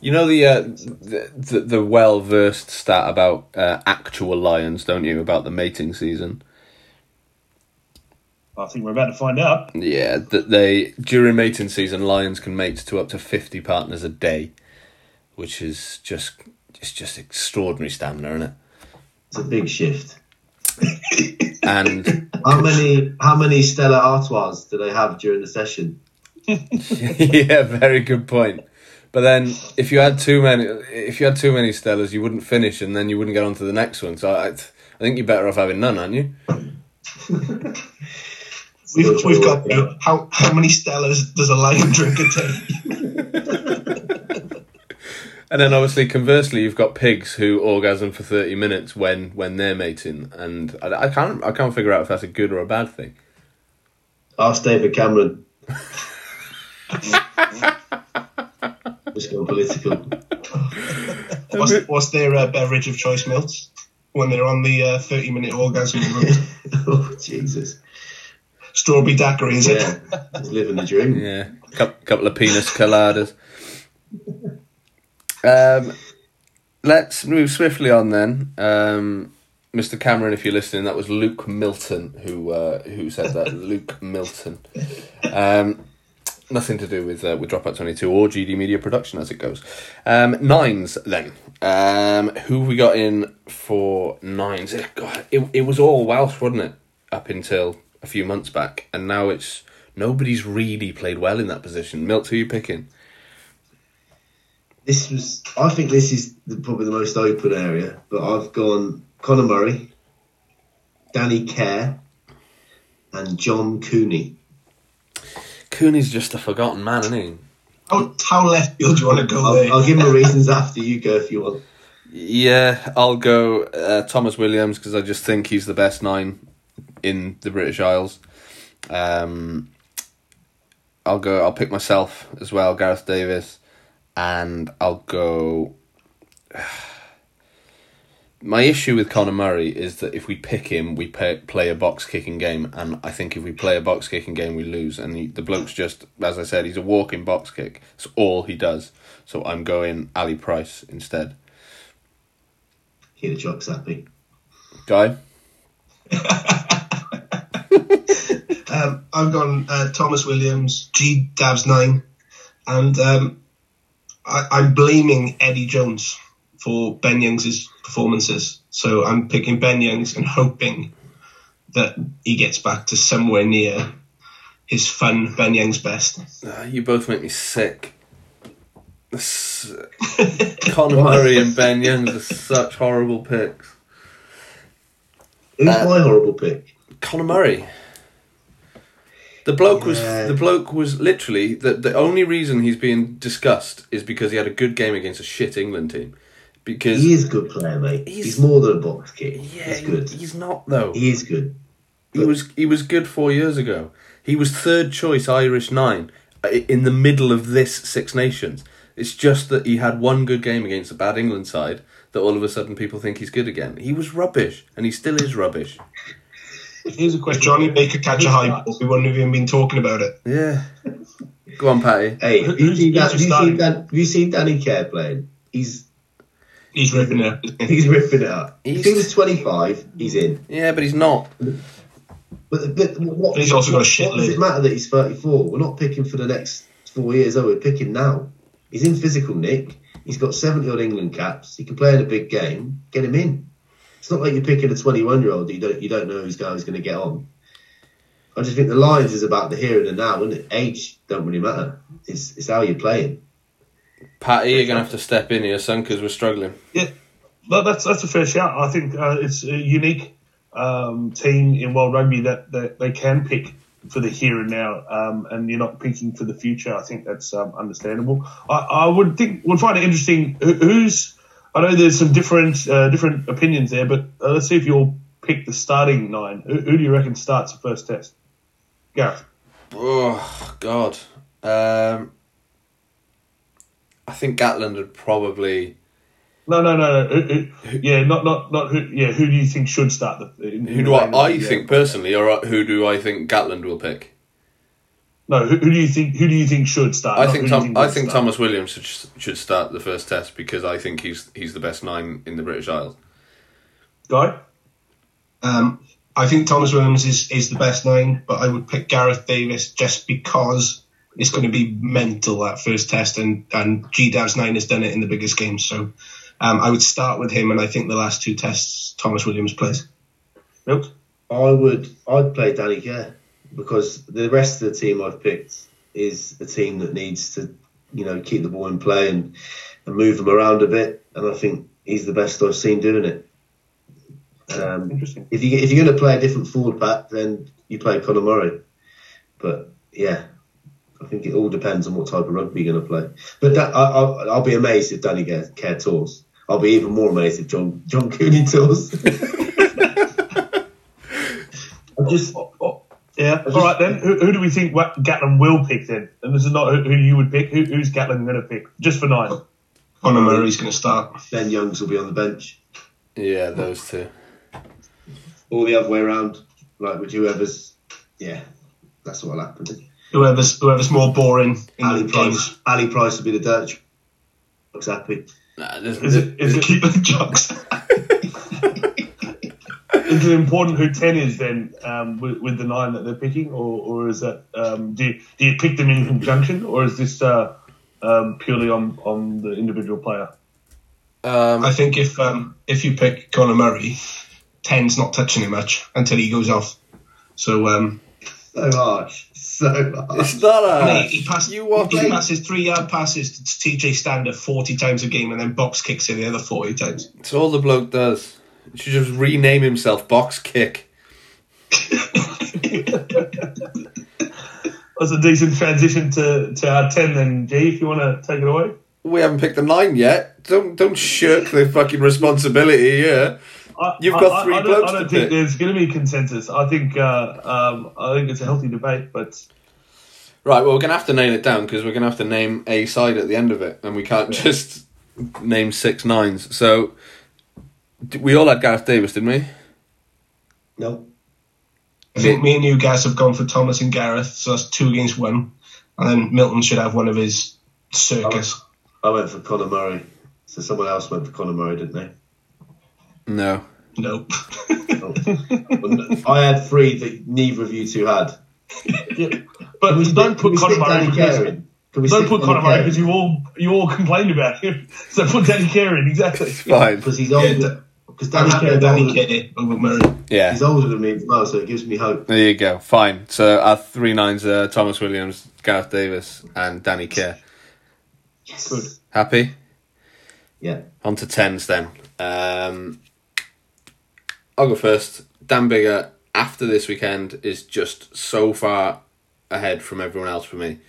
You know the uh, the, the, the well versed stat about uh, actual lions, don't you? About the mating season. I think we're about to find out. Yeah, that they during mating season, lions can mate to up to fifty partners a day, which is just it's just extraordinary stamina, isn't it? It's a big shift. And *laughs* How many how many Stella Artois do they have during the session? *laughs* yeah, very good point. But then, if you had too many, if you had too many Stellas, you wouldn't finish, and then you wouldn't get on to the next one. So I, I think you're better off having none, aren't you? *laughs* We've, we've got you know, how how many Stellas does a lion drink a day? And then obviously, conversely, you've got pigs who orgasm for thirty minutes when when they're mating, and I, I can't I can't figure out if that's a good or a bad thing. Ask David Cameron. *laughs* Just go political. What's, what's their uh, beverage of choice, Milts? When they're on the uh, 30 minute orgasm *laughs* oh Jesus! Strawberry daiquiri, is it? Yeah, he's living the dream. Yeah, couple, couple of penis coladas. Um, let's move swiftly on then. Um, Mr. Cameron, if you're listening, that was Luke Milton who uh, who said that. *laughs* Luke Milton. Um, nothing to do with uh, with Dropout Twenty Two or GD Media Production as it goes. Um, nines then. Um, who we got in for nines? God, it it was all Welsh, wasn't it? Up until a few months back, and now it's nobody's really played well in that position. Milt, who are you picking? This was. I think this is the, probably the most open area, but I've gone Conor Murray, Danny Care, and John Cooney. Cooney's just a forgotten man, isn't he? How, how left field do you want to go? I'll, I'll give my reasons after you go if you want. Yeah, I'll go uh, Tomos Williams because I just think he's the best nine in the British Isles. Um, I'll go. I'll pick myself as well, Gareth Davies, and I'll go. *sighs* My issue with Conor Murray is that if we pick him, we pay, play a box kicking game, and I think if we play a box kicking game, we lose. And he, the bloke's just, as I said, he's a walking box kick. It's all he does. So I'm going Ali Price instead. Keep the jocks happy. Guy. *laughs* *laughs* Um, I've gone uh, Tomos Williams, G Dabs nine, and um, I, I'm blaming Eddie Jones for Ben Youngs' performances. So I'm picking Ben Youngs and hoping that he gets back to somewhere near his fun Ben Young's best. Ah, you both make me sick. This- Conor Murray and Ben Young are such horrible picks. Who's Uh, my horrible pick? Conor Murray. The bloke was Yeah. the bloke was literally the the only reason he's being discussed is because he had a good game against a shit England team. Because He is a good player, mate. He's- He's, more than a box kick. yeah, he's good. he's not though. He is good. He was he was good four years ago. He was third choice Irish nine uh, in the middle of this Six Nations. It's just that he had one good game against a bad England side that all of a sudden people think he's good again. He was rubbish, and he still is rubbish. Here's a If question. Johnny Baker catch a high ball, we wouldn't have even been talking about it. Yeah. Go on, Patty. Hey, Who- have you, who's- seen, who's that, have, you starting? seen Dan, have you seen Danny Care playing? He's He's ripping it. *laughs* he's ripping it up. He's- If he was 25, he's in. Yeah, but he's not. But, but what, But he's also got a what- shit What does it matter that he's 34? We're not picking for the next four years, are we? We're picking now. He's in physical nick. He's got 70 odd England caps. He can play in a big game. Get him in. It's not like you're picking a 21 year old that you don't, you don't know who's guy who's going to get on. I just think the Lions is about the here and the now, and age don't really matter. It's, it's how you're playing. Patty, you're gonna have to step in here, son, because we're struggling. Yeah, well, that's that's a fair shout. I think uh, it's a unique um, team in world rugby that, that they can pick for the here and now, um, and you're not picking for the future. I think that's um, understandable. I, I would think would find it interesting. Who, who's I know there's some different uh, different opinions there, but uh, let's see if you'll pick the starting nine. Who, who do you reckon starts the first test? Gareth. Oh God. Um, I think Gatland would probably. No, no, no, no. Who, who, yeah, not not not. Who, yeah, who do you think should start the? In, Who do I? I uh, think personally, or who do I think Gatland will pick? No, who, who do you think? Who do you think should start? I think who do you Tom. I think start. Tomos Williams should should start the first test because I think he's he's the best nine in the British Isles. Guy. Um, I think Tomos Williams is, is the best nine, but I would pick Gareth Davies just because it's going to be mental that first test, and and G Dav's nine has done it in the biggest games. So um, I would start with him, and I think the last two tests Tomos Williams plays. Nope. I would I'd play Danny Care because the rest of the team I've picked is a team that needs to you know keep the ball in play and, and move them around a bit, and I think he's the best I've seen doing it. Um, Interesting. if you if you're going to play a different forward pack, then you play Conor Murray. But yeah, I think it all depends on what type of rugby you're going to play. But that, I, I'll, I'll be amazed if Danny Care, Care tours. I'll be even more amazed if John John Cooney tours. *laughs* I just Oh, oh, yeah. just- All right then. Who, who do we think Wa- Gatland will pick then? And this is not who, who you would pick. Who, who's Gatland going to pick? Just for nine. Conor Murray's going to start. Ben Youngs will be on the bench. Yeah, those two. Or the other way around, like with whoever's. Yeah, that's what'll happen. Whoever's whoever's more boring Ali Price. Ali Price will be the dirt. Looks happy. Nah, there's, Is it is it Keep *laughs* the jocks. Is it important who ten is then um, with, with the nine that they're picking, or, or is that um, do you, do you pick them in conjunction, or is this uh, um, purely on on the individual player? um, I think if um, if you pick Conor Murray, ten's not touching him much until he goes off. So um, So harsh. So harsh. it's not a. Mate, he, pass, you watch. he passes three yard passes to CJ Stander 40 times a game and then box kicks it the other 40 times. It's all the bloke does. Should just rename himself Box Kick. *laughs* That's a decent transition to, to our ten then, G. If you want to take it away. We haven't picked the nine yet. Don't don't shirk the fucking responsibility here. I, You've got I- three I, I don't, I to don't think pick. there's going to be consensus. I think uh, um, I think it's a healthy debate, but Right, well, we're going to have to nail it down because we're going to have to name a side at the end of it, and we can't just name six nines. So, we all had Gareth Davies, didn't we? no. I think me and you guys have gone for Tomos and Gareth, so that's two against one. And then Milton should have one of his circus. I went for Conor Murray. So someone else went for Conor Murray, didn't they? No. No. Oh. *laughs* I had three that neither of you two had. yeah. but Can we don't put Conor Murray because in? Can we don't put Conor Murray because you all you all complained about him. *laughs* So put Danny Care in exactly. Fine. Because he's Yeah, older. Because Danny Danny Care, Danny Care over Murray. Yeah. he's older than me as well, so it gives me hope. There you go. Fine. So our three nines are Tomos Williams, Gareth Davies, and Danny Care. Yes. Good. Happy? Yeah. On to tens then. Um, I'll go first. Dan Biggar, after this weekend, is just so far ahead from everyone else for me.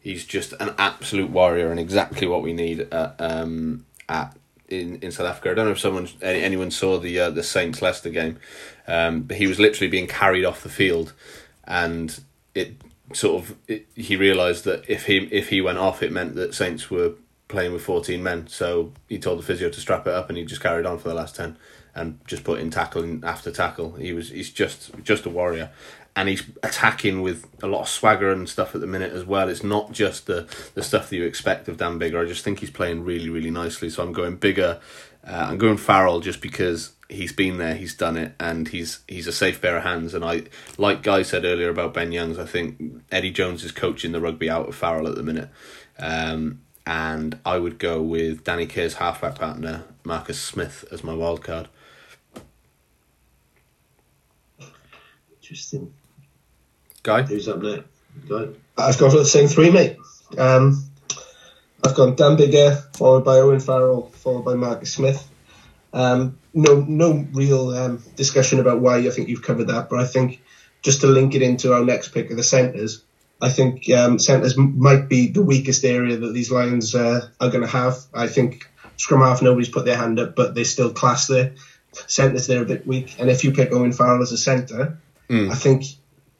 He's just an absolute warrior and exactly what we need at, um, at in, in South Africa. I don't know if someone any, anyone saw the uh, the Saints Leicester game, um, but he was literally being carried off the field, and it sort of it, he realised that if he if he went off, it meant that Saints were playing with fourteen men. So he told the physio to strap it up, and he just carried on for the last ten and just put in tackle after tackle. He was he's just just a warrior. And he's attacking with a lot of swagger and stuff at the minute as well. It's not just the, the stuff that you expect of Dan Biggar. I just think he's playing really, really nicely. So I'm going Biggar. Uh, I'm going Farrell just because he's been there, he's done it, and he's he's a safe pair of hands. And I, like Guy said earlier about Ben Youngs, I think Eddie Jones is coaching the rugby out of Farrell at the minute. Um, and I would go with Danny Care's halfback partner, Marcus Smith, as my wild card. Interesting. Guy? Who's up next? I've gone for the same three, mate. Um, I've gone Dan Biggar, followed by Owen Farrell, followed by Marcus Smith. Um, no, no real um, discussion about why I think you've covered that, but I think just to link it into our next pick of the centres, I think um, centres m- might be the weakest area that these Lions uh, are going to have. I think scrum half nobody's put their hand up, but they still class there. Centres they're a bit weak, and if you pick Owen Farrell as a centre, I think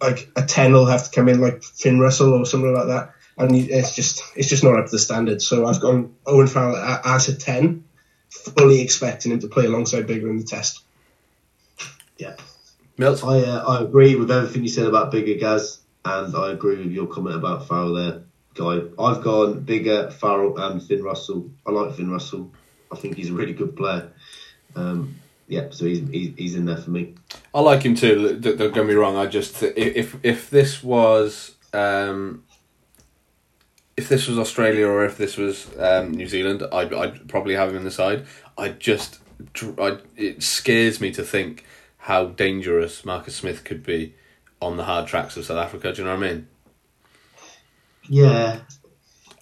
like a ten will have to come in like Finn Russell or something like that, and it's just it's just not up to the standard. So I've gone Owen Farrell as a ten, fully expecting him to play alongside Biggar in the test. Yeah. Milt? I uh, I agree with everything you said about Biggar Gaz, and I agree with your comment about Farrell there, Guy. I've gone Biggar, Farrell, and Finn Russell. I like Finn Russell. I think he's a really good player. Um, yeah, so he's, he's he's in there for me. I like him too. Don't get me wrong. I just if if this was um, if this was Australia or if this was um, New Zealand, I'd I'd probably have him in the side. I just I, it scares me to think how dangerous Marcus Smith could be on the hard tracks of South Africa. Do you know what I mean? Yeah,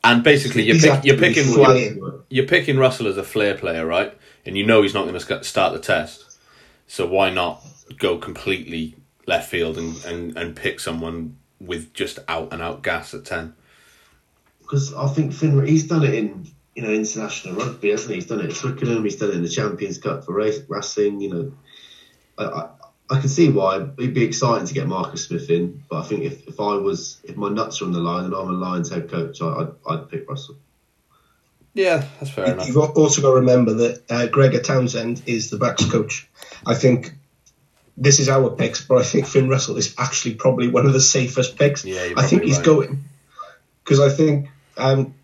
And basically, you're pick, you're picking you're, you're picking Russell as a flair player, right? And you know he's not going to start the test. So why not go completely left field and, and, and pick someone with just out and out gas at ten? because I think Finn he's done it in you know international rugby, hasn't he? He's done it at Twickenham. He's done it in the Champions Cup for race, Racing. You know, I, I I can see why it'd be exciting to get Marcus Smith in, but I think if, if I was if my nuts are on the line and I'm a Lions head coach, I, I'd, I'd pick Russell. Yeah, that's fair enough. You've also got to remember that uh, Gregor Townsend is the backs coach. I think this is our picks, but I think Finn Russell is actually probably one of the safest picks. Yeah, I think he's right. going because I think um,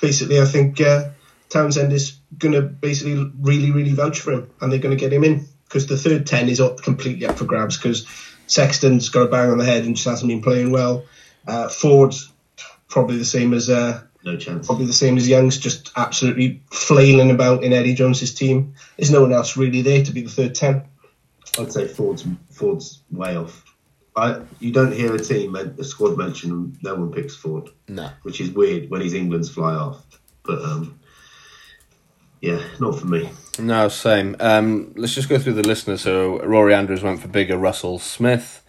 basically I think uh, Townsend is going to basically really really vouch for him, and they're going to get him in because the third ten is up completely up for grabs because Sexton's got a bang on the head and just hasn't been playing well. Uh, Ford's probably the same as. Uh, No chance. probably the same as Young's, just absolutely flailing about in Eddie Jones's team. There's no one else really there to be the third ten. I'd say Ford's Ford's way off. I you don't hear a team men- a squad mention. No one picks Ford, No. which is weird when he's England's fly half. But um, yeah, not for me. No, same. Um, let's just go through the listeners. So Rory Andrews went for Biggar Russell Smith.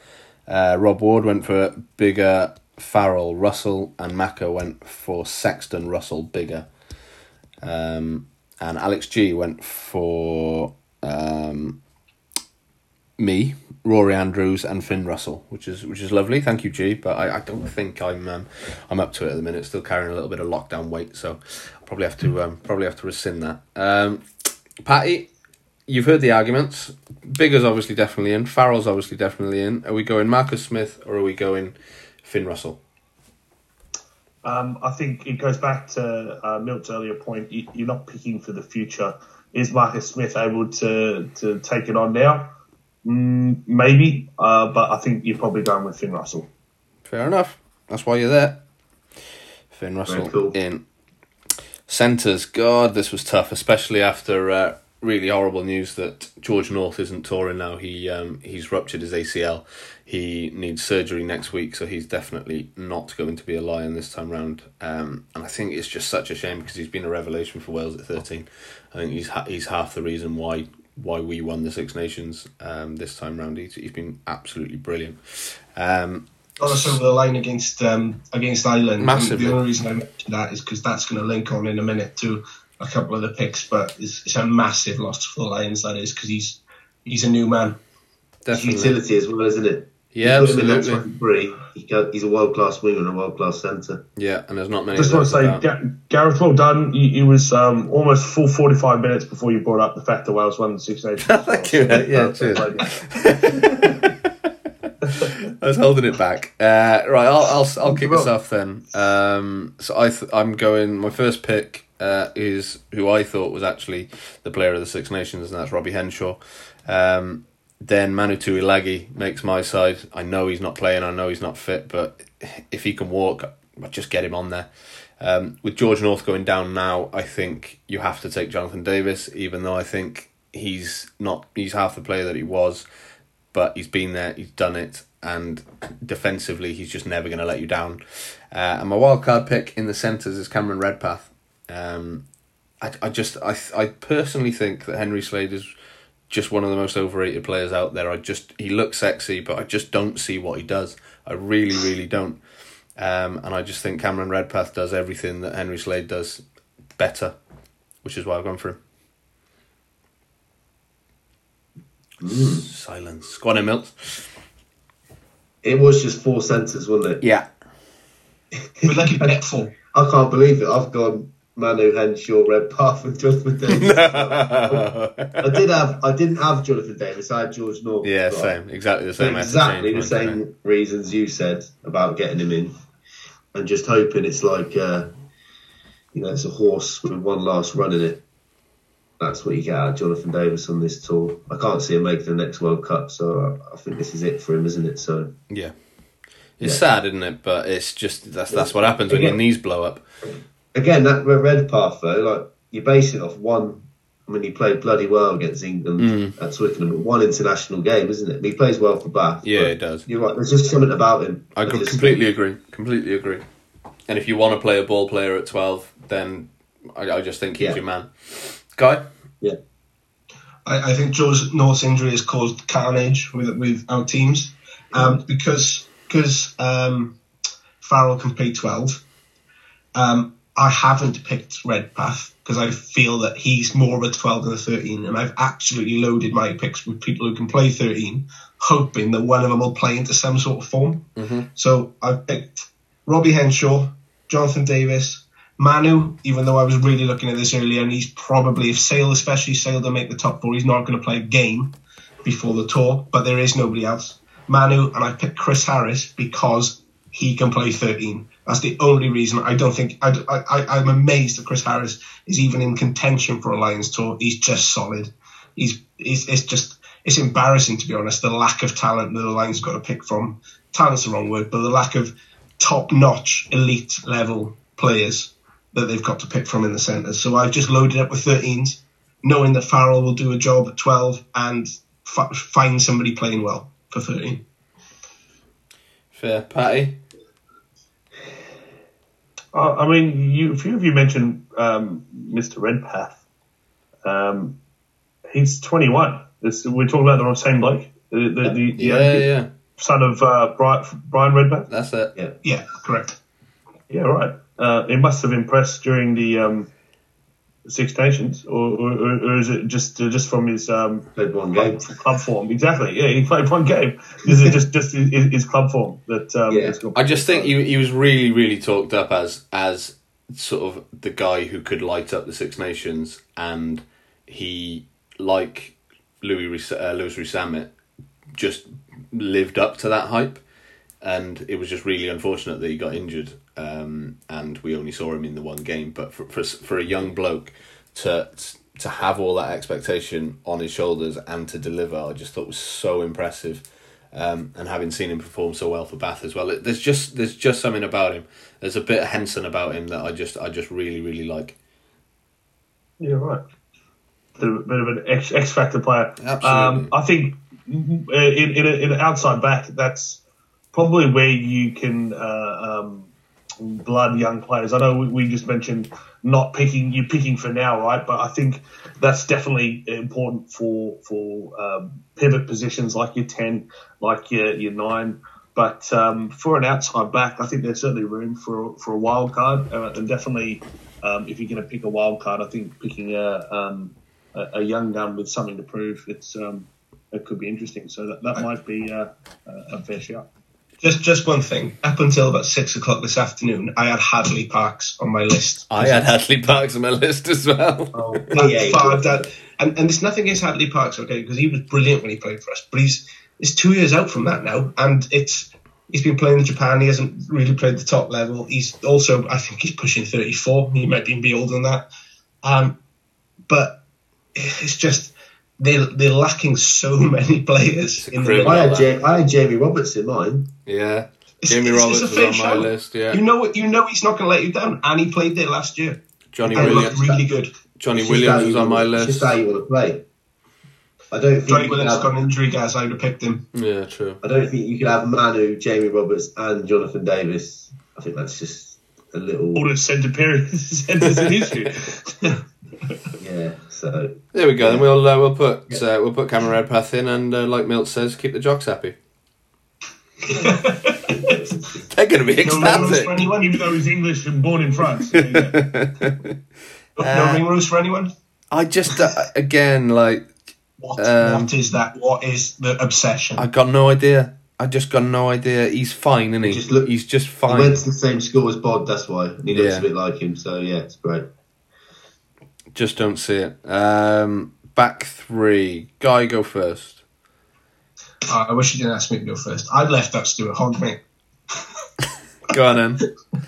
Uh, Rob Ward went for Biggar Farrell Russell, and Maka went for Sexton Russell Biggar. Um, and Alex G went for um, me, Rory Andrews, and Finn Russell, which is which is lovely. Thank you, G. But I, I don't think I'm um, I'm up to it at the minute. Still carrying a little bit of lockdown weight, so I'll probably have to um, probably have to rescind that. Um, Patty, you've heard the arguments. Biggar's obviously definitely in. Farrell's obviously definitely in. Are we going Marcus Smith or are we going Finn Russell? Um, I think it goes back to uh, Milt's earlier point. You, you're not picking for the future. Is Marcus Smith able to, to take it on now? Mm, maybe, uh, but I think you're probably going with Finn Russell. Fair enough. That's why you're there. Finn Russell cool. in. Centres, God, this was tough, especially after uh, really horrible news that George North isn't touring now. He um, he's ruptured his ACL. He needs surgery next week, so he's definitely not going to be a Lion this time round. Um, and I think it's just such a shame because he's been a revelation for Wales at thirteen. I think he's ha- he's half the reason why why we won the Six Nations um, this time round. He's, he's been absolutely brilliant. Um, got us over the line against um, against Ireland. Massively. And the only reason I mentioned that is because that's going to link on in a minute to a couple of the picks. But it's, it's a massive loss for the Lions. That is because he's he's a new man. definitely, Utility as well, isn't it? Yeah, You put him in that absolutely, 23, he go, he's a world class winger and a world class centre. yeah. And there's not many. Just want to say, about. Gareth, well done. You, you was um, almost full 45 minutes before you brought up the fact that Wales won the Six *laughs* Nations. Thank you, mate. Yeah, cheers. *laughs* I was holding it back. Uh, right, I'll I'll I'll kick us off then. Um, so I th- I'm going. My first pick uh, is who I thought was actually the player of the Six Nations, and that's Robbie Henshaw. Um, then Manu Tuilagi makes my side. I know he's not playing. I know he's not fit, but if he can walk, I'll just get him on there. Um, with George North going down now, I think you have to take Jonathan Davies, even though I think he's not. He's half the player that he was but he's been there, he's done it, and defensively, he's just never going to let you down. Uh, and my wild card pick in the centres is Cameron Redpath. Um, I, I just, I, I personally think that Henry Slade is just one of the most overrated players out there. I just, he looks sexy, but I just don't see what he does. I really, really don't. Um, and I just think Cameron Redpath does everything that Henry Slade does better, which is why I've gone for him. Silence. Go on in, Milt. It was just four centres, wasn't it? Yeah. *laughs* We're lucky four. I can't believe it. I've gone Manu Henshaw, Redpath, and Jonathan Davies. *laughs* I did have, I didn't have Jonathan Davies. I had George North. Yeah, same. Exactly the same. I had to exactly the same reasons you said about getting him in, and just hoping it's like, uh, you know, it's a horse with one last run in it. That's what you get out of Jonathan Davies on this tour. I can't see him making the next World Cup, so I, I think this is it for him, isn't it? So Yeah. It's Yeah. sad, isn't it? But it's just that's that's what happens when your knees blow up. Again, that Redpath though, like you base it off one. I mean, he played bloody well against England Mm. at Twickenham, one international game, isn't it? He plays well for Bath. Yeah, but it does. You're right. There's just something about him. I that just- completely agree. Completely agree. And if you want to play a ball player at twelve, then I, I just think he's Yeah. your man. Guy. Yeah. I, I think Joe's North's injury has caused carnage with with our teams um, because because um, Farrell can play twelve. Um, I haven't picked Redpath because I feel that he's more of a twelve than a thirteen, and I've absolutely loaded my picks with people who can play thirteen, hoping that one of them will play into some sort of form. Mm-hmm. So I've picked Robbie Henshaw, Jonathan Davies, Manu, even though I was really looking at this earlier, and he's probably, if Sale especially Sale, don't make the top four, he's not going to play a game before the tour, but there is nobody else. Manu, and I picked Chris Harris because he can play 13. That's the only reason. I don't think, I, I, I'm amazed that Chris Harris is even in contention for a Lions tour. He's just solid. He's, he's it's just, it's embarrassing to be honest, the lack of talent that the Lions got to pick from. Talent's the wrong word, but the lack of top notch, elite level players that they've got to pick from in the centres. So I've just loaded up with 13s, knowing that Farrell will do a job at 12 and f- find somebody playing well for 13. Fair. Patty. Uh, I mean, you, a few of you mentioned um, Mr. Redpath. Um, he's 21. This, we're talking about the same bloke, the, the, the, Yeah, yeah, yeah. son of uh, Bryan, Bryan Redpath. That's it. Yeah, correct. Yeah, right. Uh, it must have impressed during the um, Six Nations, or, or, or is it just uh, just from his um, Played one game. club, club form? Exactly. Yeah, he played one game. Is it just just his, his club form that? Um, Yeah. I just think he he was really really talked up as as sort of the guy who could light up the Six Nations, and he like Louis Rhys- uh, Louis Rees-Zammit just lived up to that hype, and it was just really unfortunate that he got injured, um, and we only saw him in the one game. But for for for a young bloke to to have all that expectation on his shoulders and to deliver, I just thought was so impressive. Um, and having seen him perform so well for Bath as well, it, there's just there's just something about him. There's a bit of Henson about him that I just I just really really like. yeah, right. bit of, bit of an X, X factor player. Absolutely. Um, I think in, in, a, in an outside back, that's probably where you can uh, um, blood young players. I know we, just mentioned not picking you're picking for now, right? But I think that's definitely important for for um, pivot positions like your ten, like your your nine. But um, for an outside back, I think there's certainly room for for a wild card, uh, and definitely um, if you're going to pick a wild card, I think picking a um, a, a young gun with something to prove, it's um, it could be interesting. So that, that might be uh, a fair shout. Just just one thing. Up until about six o'clock this afternoon, I had Hadleigh Parkes on my list. I had Hadleigh Parkes on my list as well. Oh, *laughs* yeah, far down. And and there's nothing against Hadleigh Parkes, okay, because he was brilliant when he played for us. But he's he's two years out from that now, and it's he's been playing in Japan. He hasn't really played the top level. He's also I think he's pushing 34. He might even be older than that. Um, but it's just they they're lacking so *laughs* many players in the middle. I had, Ja- I had Jamie Roberts in mine. Yeah. It's- Jamie it's- Roberts it's was on my shout. list, yeah. You know you know he's not going to let you down, and he played there last year. Johnny and Williams. looked really good. Johnny It's Williams was on my list. just how you want to play. I don't think Johnny you Williams have, got an injury, guys. I would have picked him. Yeah, true. I don't think you can have Manu, Jamie Roberts, and Jonathan Davies. I think that's just a little Oldest centre period centres in history. Yeah. So There we go. Then we'll uh, we'll put uh, we'll put Cameron Redpath in, and uh, like Milt says, keep the jocks happy. *laughs* They're going to be No ring roast for anyone. Even though he's English and born in France. There you. *laughs* No Uh, Ringrose for anyone. I just uh, again like What, Um, what is that? What is the obsession? I got no idea. I just got no idea. He's fine, isn't he? Just look- He's just he fine. went to the same school as Bod. That's why, and he looks Yeah. a bit like him. So yeah, it's great. Just don't see it. Um, back three. Guy, go first. Uh, I wish you didn't ask me to go first. I'd left out Stuart Hogg, mate. Go on then. *laughs*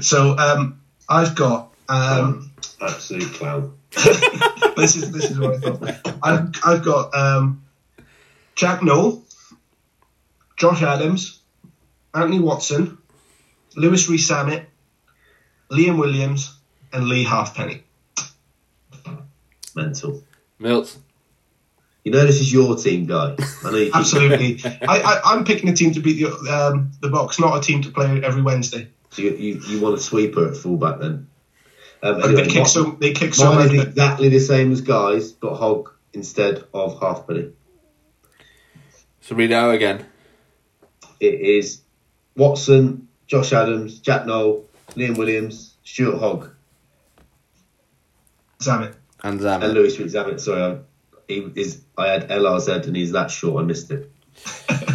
So um, I've got. Um, Absolute clown. *laughs* this is this is what I thought. I've, I've got um, Jack Nowell, Josh Adams, Anthony Watson, Louis Rees Zammit, Liam Williams, and Lee Halfpenny. Mental. Milt. You know this is your team, guy. I know Absolutely. I, I, I'm picking a team to beat the um, the box, not a team to play every Wednesday. So you, you, you want a sweeper at fullback then? Um, anyway, they kick my- so they kick so mine much. is exactly the same as guys, but Hogg instead of Halfpenny. So read it out again. It is Watson, Josh Adams, Jack Nowell, Liam Williams, Stuart Hogg, Zammit. And and Zammit. Louis Zammit. Sorry, I, he is. I had LRZ and he's that short. I missed it. *laughs*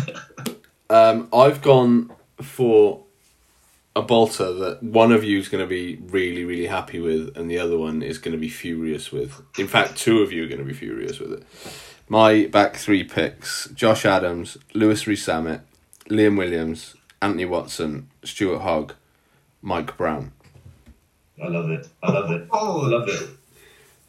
Um, I've gone for a bolter that one of you is going to be really, really happy with, and the other one is going to be furious with. In fact, two of you are going to be furious with it. My back three picks: Josh Adams, Louis Rees Zammit, Liam Williams, Anthony Watson, Stuart Hogg, Mike Brown. I love it. I love it. Oh. I love it.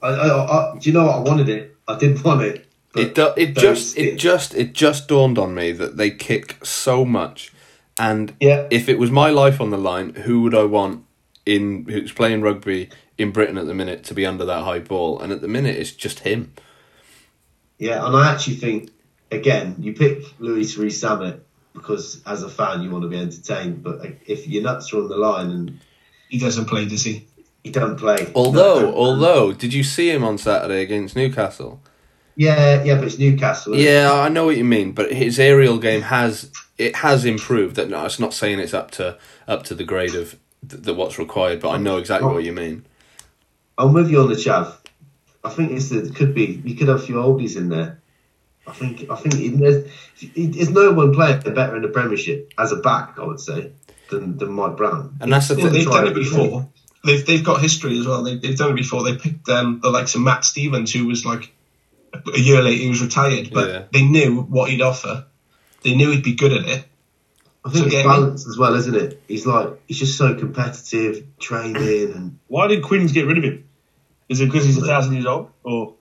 I, I, I, do you know what? I wanted it. I didn't want it. It do, it just it just it just dawned on me that they kick so much, and Yeah. if it was my life on the line, who would I want in who's playing rugby in Britain at the minute to be under that high ball? And at the minute, it's just him. Yeah, and I actually think again, you pick Louis Rees Zammit because as a fan you want to be entertained. But if your nuts are on the line and He doesn't play, does he? He doesn't play, Although, No, although, did you see him on Saturday against Newcastle? yeah, yeah, but it's Newcastle. isn't it? Yeah, I know what you mean, but his aerial game has it has improved. That no, it's not saying it's up to up to the grade of th- the what's required, but I know exactly what you mean. I'm with you on the chav. I think it's it could be you could have a few oldies in there. I think I think there's, there's no one playing better in the Premiership as a back. I would say than, than Mike Brown. And that's the Well, thing. they've done it before. They've they've got history as well. They, they've done it before. They picked um, the likes of Matt Stevens, who was like a year later he was retired, but Yeah. they knew what he'd offer. They knew he'd be good at it. I think So it's get- balance as well, isn't it? He's like he's just so competitive, training, and *clears throat* Why did Quins get rid of him? Is it because he's a thousand years old? Or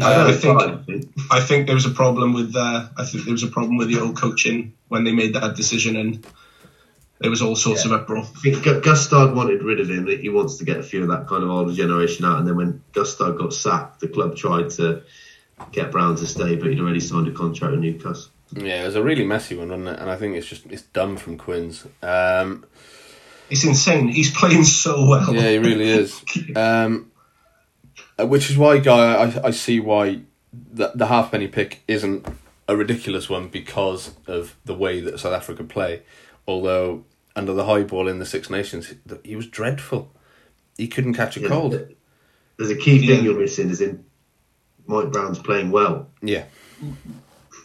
I- I 35, think- I think. I think there was a problem with uh, I think there was a problem with the old coaching when they made that decision, and there was all sorts of uproar. I think Gu- Gustard wanted rid of him. He wants to get a few of that kind of older generation out. And then when Gustard got sacked, the club tried to get Brown to stay, but he'd already signed a contract with Newcastle. Yeah, it was a really messy one, wasn't it? And I think it's just it's dumb from Quins. Um, It's insane. He's playing so well. yeah, he really *laughs* is. Um, uh, which is why, guy, I, I see why the the halfpenny pick isn't a ridiculous one because of the way that South Africa play. Although under the high ball in the Six Nations, he was dreadful. He couldn't catch a Yeah, cold. There's a key thing Yeah. you're missing is in Mike Brown's playing well. Yeah,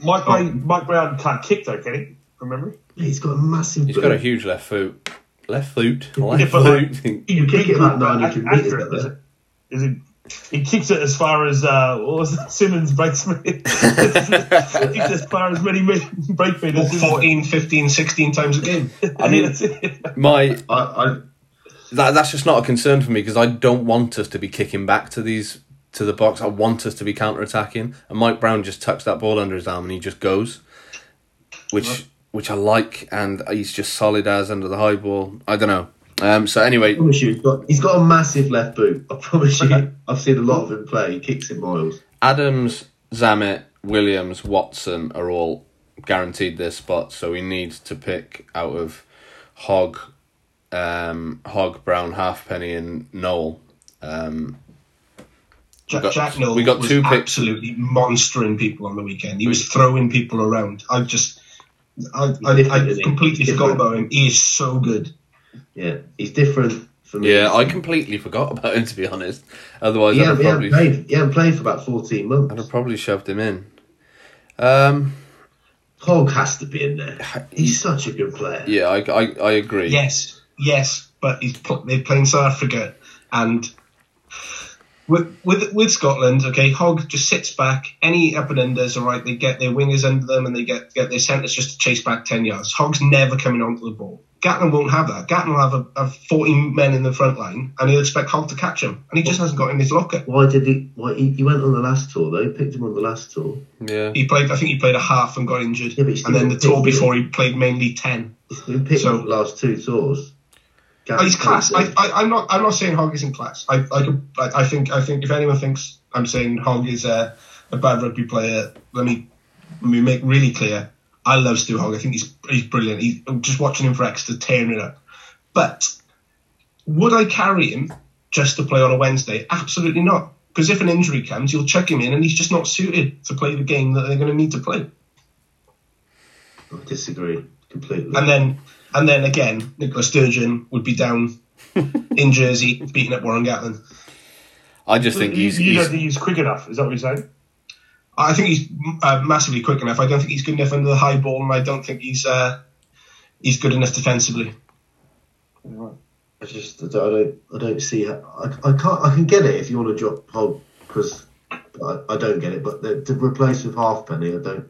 Mike, oh. Brown, Mike Brown can't kick though, can he? From memory? He's got a massive. he's boot. got a huge left foot. Left foot. Left Yeah, but like- foot. You kick it about 900 Accurate, metres. is it? Is it? He kicks it as far as uh, what was it? Simmons breaks me. *laughs* he kicks as far as many mi- break Or meters. 14, 15, 16 times a game. I mean, *laughs* my I, I, that that's just not a concern for me because I don't want us to be kicking back to these to the box. I want us to be counter attacking. And Mike Brown just tucks that ball under his arm and he just goes, which which I like. And he's just solid as under the high ball. I don't know. Um, so anyway, I promise you, he's got, he's got a massive left boot. I promise you, I've seen a lot of him play. He kicks it miles. Adams, Zammit, Williams, Watson are all guaranteed their spots. So we need to pick out of Hogg, um, Hogg, Brown, Halfpenny, and Nowell. Um, Jack, got- Jack Nowell we got was two picks. absolutely monstering people on the weekend. He was throwing people around. I just, I, I, I completely He's forgot about him. He is so good. Yeah, he's different from me. yeah, I completely forgot about him to be honest. Otherwise, yeah, I'd have he, hasn't probably, played, he hasn't played for about 14 months. I'd have probably shoved him in. Um, Hogg has to be in there. He's such a good player. yeah, I, I, I agree. Yes, yes, but he's pl- they're playing South Africa, and with with with Scotland, okay, Hogg just sits back. Any up and unders, all right, they get their wingers under them, and they get get their centres just to chase back ten yards. Hogg's never coming onto the ball. Gatland won't have that. Gatland will have a, have 14 men in the front line, and he'll expect Hogg to catch him, and he just hasn't got in his locker. Why did he? Why he, he went on the last tour though? He picked him on the last tour. Yeah. He played, I think he played a half and got injured, Yeah, but he's and then the tour big, before he played mainly ten. He's picked So- the last two tours. Oh, he's class. I, I, I'm not. I'm not saying Hogg isn't class. I, I, could, I, I think. I think if anyone thinks I'm saying Hogg is a, a bad rugby player, let me let me make really clear. I love Stu Hogg. I think he's he's brilliant. He's I'm just watching him for Exeter tearing it up. But would I carry him just to play on a Wednesday? Absolutely not. Because if an injury comes, you'll chuck him in, and he's just not suited to play the game that they're going to need to play. I disagree completely. And then, and then again, Nicola Sturgeon would be down *laughs* in Jersey beating up Warren Gatland. I just think you, he's, you he's don't think he's quick enough? Is that what you're saying? I think he's uh, massively quick enough. I don't think he's good enough under the high ball, and I don't think he's uh, he's good enough defensively. I just I don't, I don't, I don't see how, I, I can't I can get it if you want to drop Hogg because I, I don't get it but the, to replace with Halfpenny I don't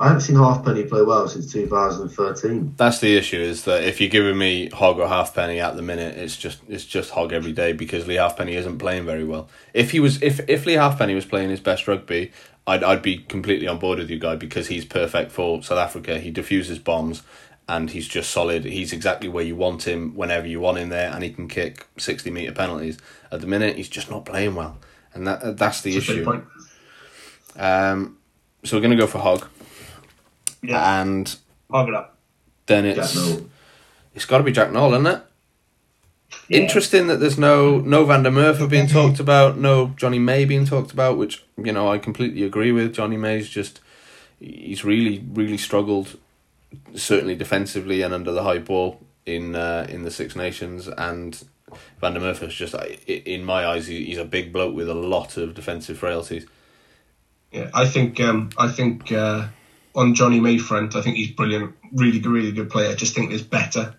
I haven't seen Halfpenny play well since 2013 That's the issue is that if you're giving me Hogg or Halfpenny at the minute, it's just it's just Hogg every day because Lee Halfpenny isn't playing very well. If he was if if Lee Halfpenny was playing his best rugby, I'd I'd be completely on board with you guy because he's perfect for South Africa. He diffuses bombs and he's just solid. He's exactly where you want him whenever you want him there, and he can kick sixty meter penalties. At the minute, he's just not playing well, and that that's the That's issue. Um, so we're gonna go for Hogg, Yeah, and hog it up. then it's. It's got to be Jack Nowell, isn't it? Yeah. Interesting that there's no no Van der Merwe being talked about, no Johnny May being talked about, which you know I completely agree with. Johnny May's just he's really really struggled, certainly defensively and under the high ball in uh, in the Six Nations, and Van der Merwe's just I- i- in my eyes he's a big bloke with a lot of defensive frailties. Yeah, I think um, I think uh, on Johnny May front, I think he's brilliant, really really good player. I just think there's better.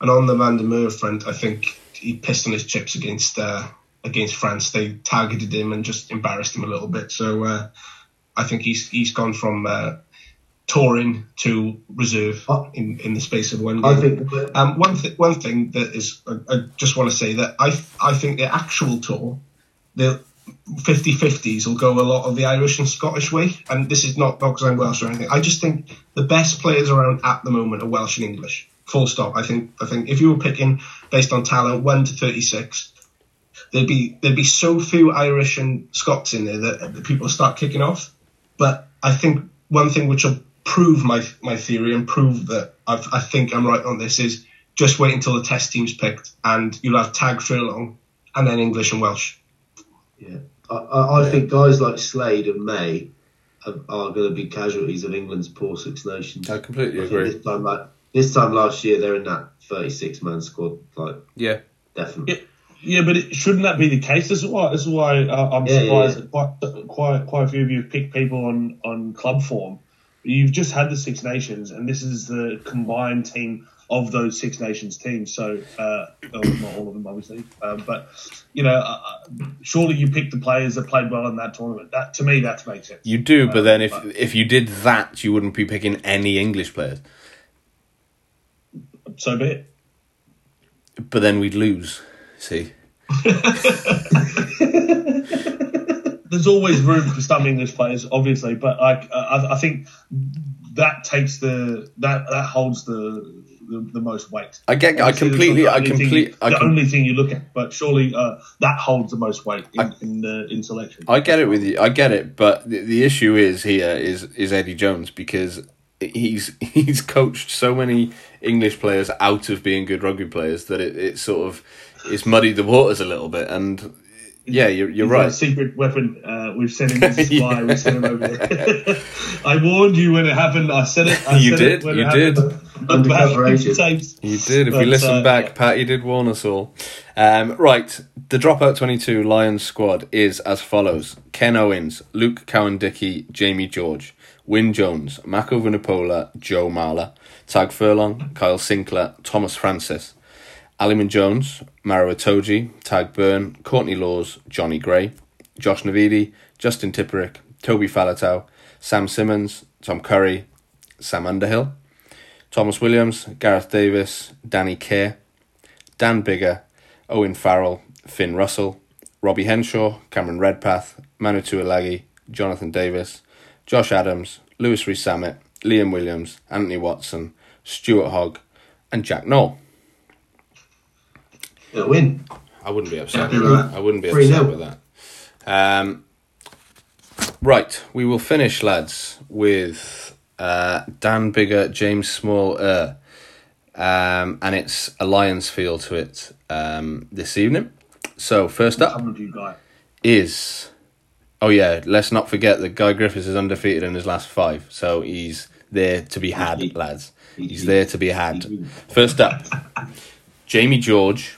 And on the Van der Merwe front, I think he pissed on his chips against uh, against France. They targeted him and just embarrassed him a little bit. So uh, I think he's he's gone from uh, touring to reserve Oh. in, in the space of one game. I think Um, one th- one thing that is, I, I just want to say that I I think the actual tour, the 50-50s will go a lot of the Irish and Scottish way. And this is not because I'm Welsh or anything. I just think the best players around at the moment are Welsh and English. Full stop. I think. I think if you were picking based on talent, one to thirty-six, there'd be there'd be so few Irish and Scots in there that, that people start kicking off. But I think one thing which will prove my my theory and prove that I've, I think I'm right on this is just wait until the test team's picked and you'll have Tadhg Furlong and then English and Welsh. Yeah, I, I, I think guys like Slade and May are, are going to be casualties of England's poor Six Nations. I completely I think agree. This time, like, this time last year, they're in that 36 man squad. Like, Yeah. definitely. Yeah, but it, shouldn't that be the case? This is why. This is why uh, I'm Yeah, surprised yeah, that quite, quite quite a few of you have picked people on on club form. You've just had the Six Nations, and this is the combined team of those Six Nations teams. So, uh, well, not all of them, obviously, uh, but you know, uh, uh, surely you picked the players that played well in that tournament. That to me, that makes sense. You do, but Uh, then if but- if you did that, you wouldn't be picking any English players. So be it. But then we'd lose. See, *laughs* there's always room for some English players, obviously, but like uh, I, I think that takes the that that holds the the, the most weight. I get- I Obviously, that's completely- I only thing- complete- the com- only thing you look at, but surely uh, that holds the most weight in, I- in the in selection. I get it with you. I get it, but the, the issue is here is is Eddie Jones because he's *laughs* he's coached so many English players out of being good rugby players that it, it sort of it's muddied the waters a little bit. And yeah, you're you're He's a right. secret weapon. Uh, we've sent him as a *laughs* spy. We sent him over there. *laughs* I warned you when it happened. I said it. I You said did, It when you it did. happened. *laughs* Undercover About agent. tapes. You did. If But, you listen uh, back, you did warn us all. Um, right, the dropout twenty-two Lions squad is as follows: Ken Owens, Luke Cowan-Dickie, Jamie George, Wyn Jones, Mako Vunipola, Joe Marler, Tadhg Furlong, Kyle Sinckler, Tomas Francis, Alun Wyn Jones, Maro Itoje, Tadhg Beirne, Courtney Lawes, Jonny Gray, Josh Navidi, Justin Tipuric, Toby Faletau, Sam Simmonds, Tom Curry, Sam Underhill, Tomos Williams, Gareth Davies, Danny Care, Dan Biggar, Owen Farrell, Finn Russell, Robbie Henshaw, Cameron Redpath, Manu Tuilagi, Jonathan Davies, Josh Adams, Louis Rees Zammit, Liam Williams, Anthony Watson, Stuart Hogg, and Jack Nowell. Yeah, win. I wouldn't be upset with that. I wouldn't be upset with that. Um, right, we will finish, lads, with uh, Dan Biggar, James Small, uh, um, and it's a Lions feel to it um, this evening. So first up Come with you, guy. is, oh yeah, let's not forget that Guy Griffiths is undefeated in his last five, so he's there to be had, lads. He's there to be had. First up, Jamie George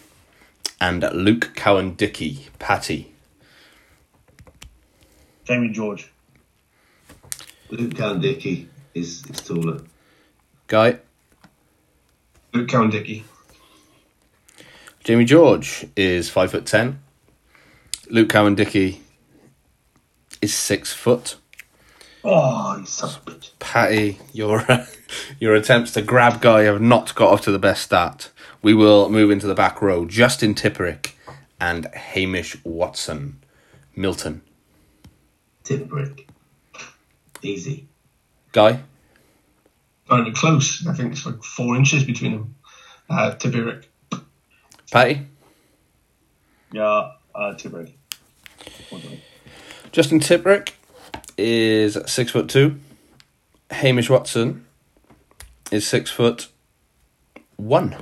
and Luke Cowan Dickie, Patty. Jamie George. Luke Cowan-Dickie is, is taller. Guy, Luke Cowan-Dickie. Jamie George is five foot ten. Luke Cowan Dickie is six foot. Oh, you son of a bitch. Patty, your your attempts to grab Guy have not got off to the best start. We will move into the back row. Justin Tipuric and Hamish Watson. Milton. Tipuric. Easy. Guy, Not even close. I think it's like four inches between them. Uh, Tipuric. Patty, Yeah, uh, Tipuric. Justin Tipuric is six foot two. Hamish Watson is six foot one.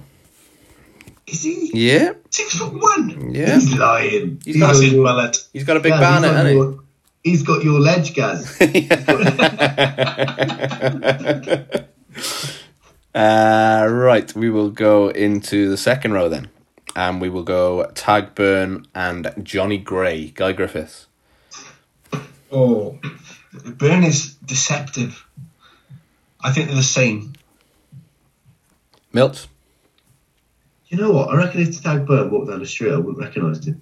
Is he? Yeah, Six foot one. yeah. He's lying. He's got That's a- his mullet. He's got a big Gaz, barnet, he's got hasn't he? your- He's got your ledge, Gaz. *laughs* *laughs* Uh, right, we will go into the second row then. And we will go Tadhg Beirne and Jonny Gray, Guy Griffiths. Oh, Beirne is deceptive. I think they're the same. Milt, You know what? I reckon if Tadhg Beirne walked down the street, I wouldn't recognise him.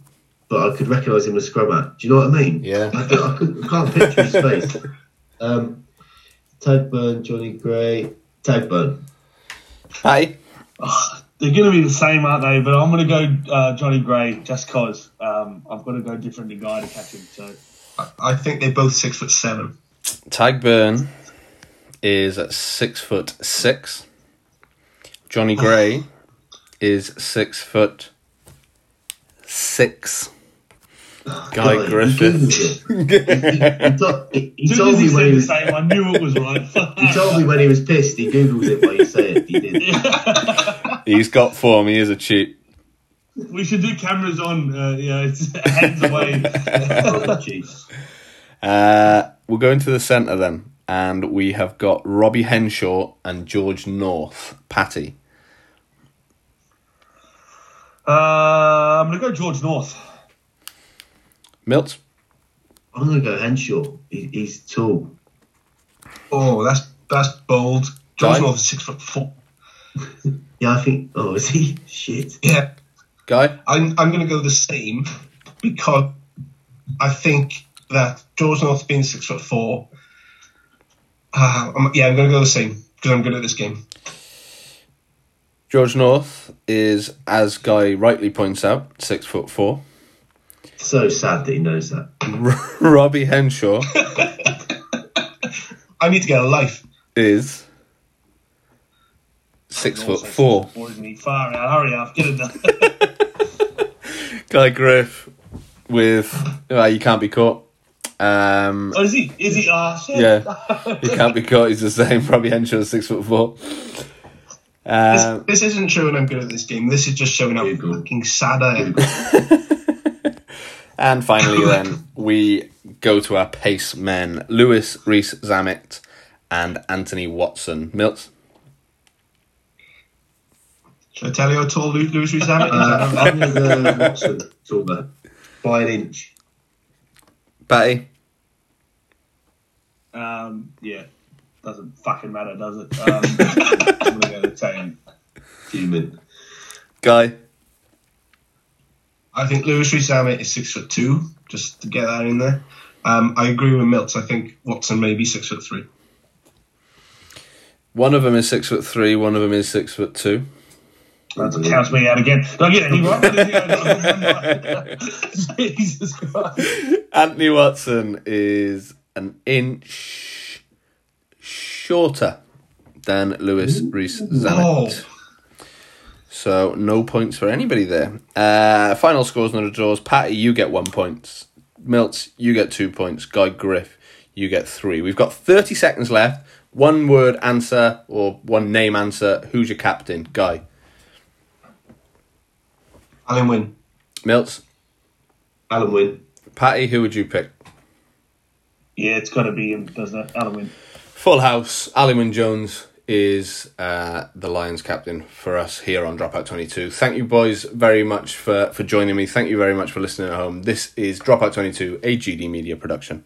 But I could recognise him as Scrum Hat. Do you know what I mean? Yeah. I, I, couldn't- I can't picture his face. Um, Tadhg Beirne, Jonny Gray. Tadhg Beirne. Patty, They're going to be the same, aren't they? But I'm going to go uh, Jonny Gray just cause um, I've got to go different to Guy to catch him. So I, I think they're both six foot seven. Tadhg Beirne is at six foot six. Jonny Gray is six foot six. Guy God, *laughs* he Griffith. He, he- he As soon told me when he was. same, I knew it was right. *laughs* He told me when he was pissed. He googled it while he said it. He did. *laughs* He's got form. He is a cheat. we should do cameras on. Uh, yeah, it's hands away. Oh, jeez. Uh, we'll go into the centre then, and we have got Robbie Henshaw and George North. Patty. Uh, I'm gonna go George North. Milt. I'm gonna go Henshaw. He, he's tall. Oh, that's that's bold. George Guy? North is six foot four. *laughs* Yeah, I think. Oh, is he? Shit. Yeah, Guy. I'm I'm going to go the same because I think that George North being six foot four. Uh, I'm, yeah, I'm going to go the same because I'm good at this game. George North is, as Guy rightly points out, six foot four. So sad that he knows that. *laughs* Robbie Henshaw *laughs* I need to get a life. is six foot four. Four, isn't? Far out. Hurry up. Get it done. *laughs* Guy Griff with well, you can't be caught. Um, oh, is he? Is he? Ah, shit. yeah, he can't be caught. He's the same. Robbie Henshaw is six foot four. This, Um, this isn't showing I'm good at this game. This is just showing how Google. fucking sad I and finally, then we go to our pace men: Louis Rees Zammit and Anthony Watson. Milt. Should I tell you how tall Louis Rees Zammit is? Uh, *laughs* I'm gonna go Watson. Taller by an inch. Patty. Um, yeah. Doesn't fucking matter, does it? Um, *laughs* I'm gonna go the same. Human. Guy. I think Louis Rees Zammit is six foot two, just to get that in there. Um, I agree with Milts. I think Watson may be six foot three. One of them is six foot three. One of them is six foot two. That counts me out again. Don't get any right. Jesus Christ. Anthony Watson is an inch shorter than Louis Rees Zammit. So no points for anybody there. Uh, final scores, not a draws. Patty, you get one point. Milts, you get two points. Guy Griff, you get three. We've got 30 seconds left. One word answer or one name answer. Who's your captain? Guy. Alun Wyn. Milts. Alun Wyn. Patty, who would you pick? Yeah, it's got to be him, doesn't it? Alun Wyn. Full house. Alun Jones is uh, the Lions captain for us here on Dropout 22. Thank you, boys, very much for, for joining me. Thank you very much for listening at home. This is Dropout 22, a GD Media production.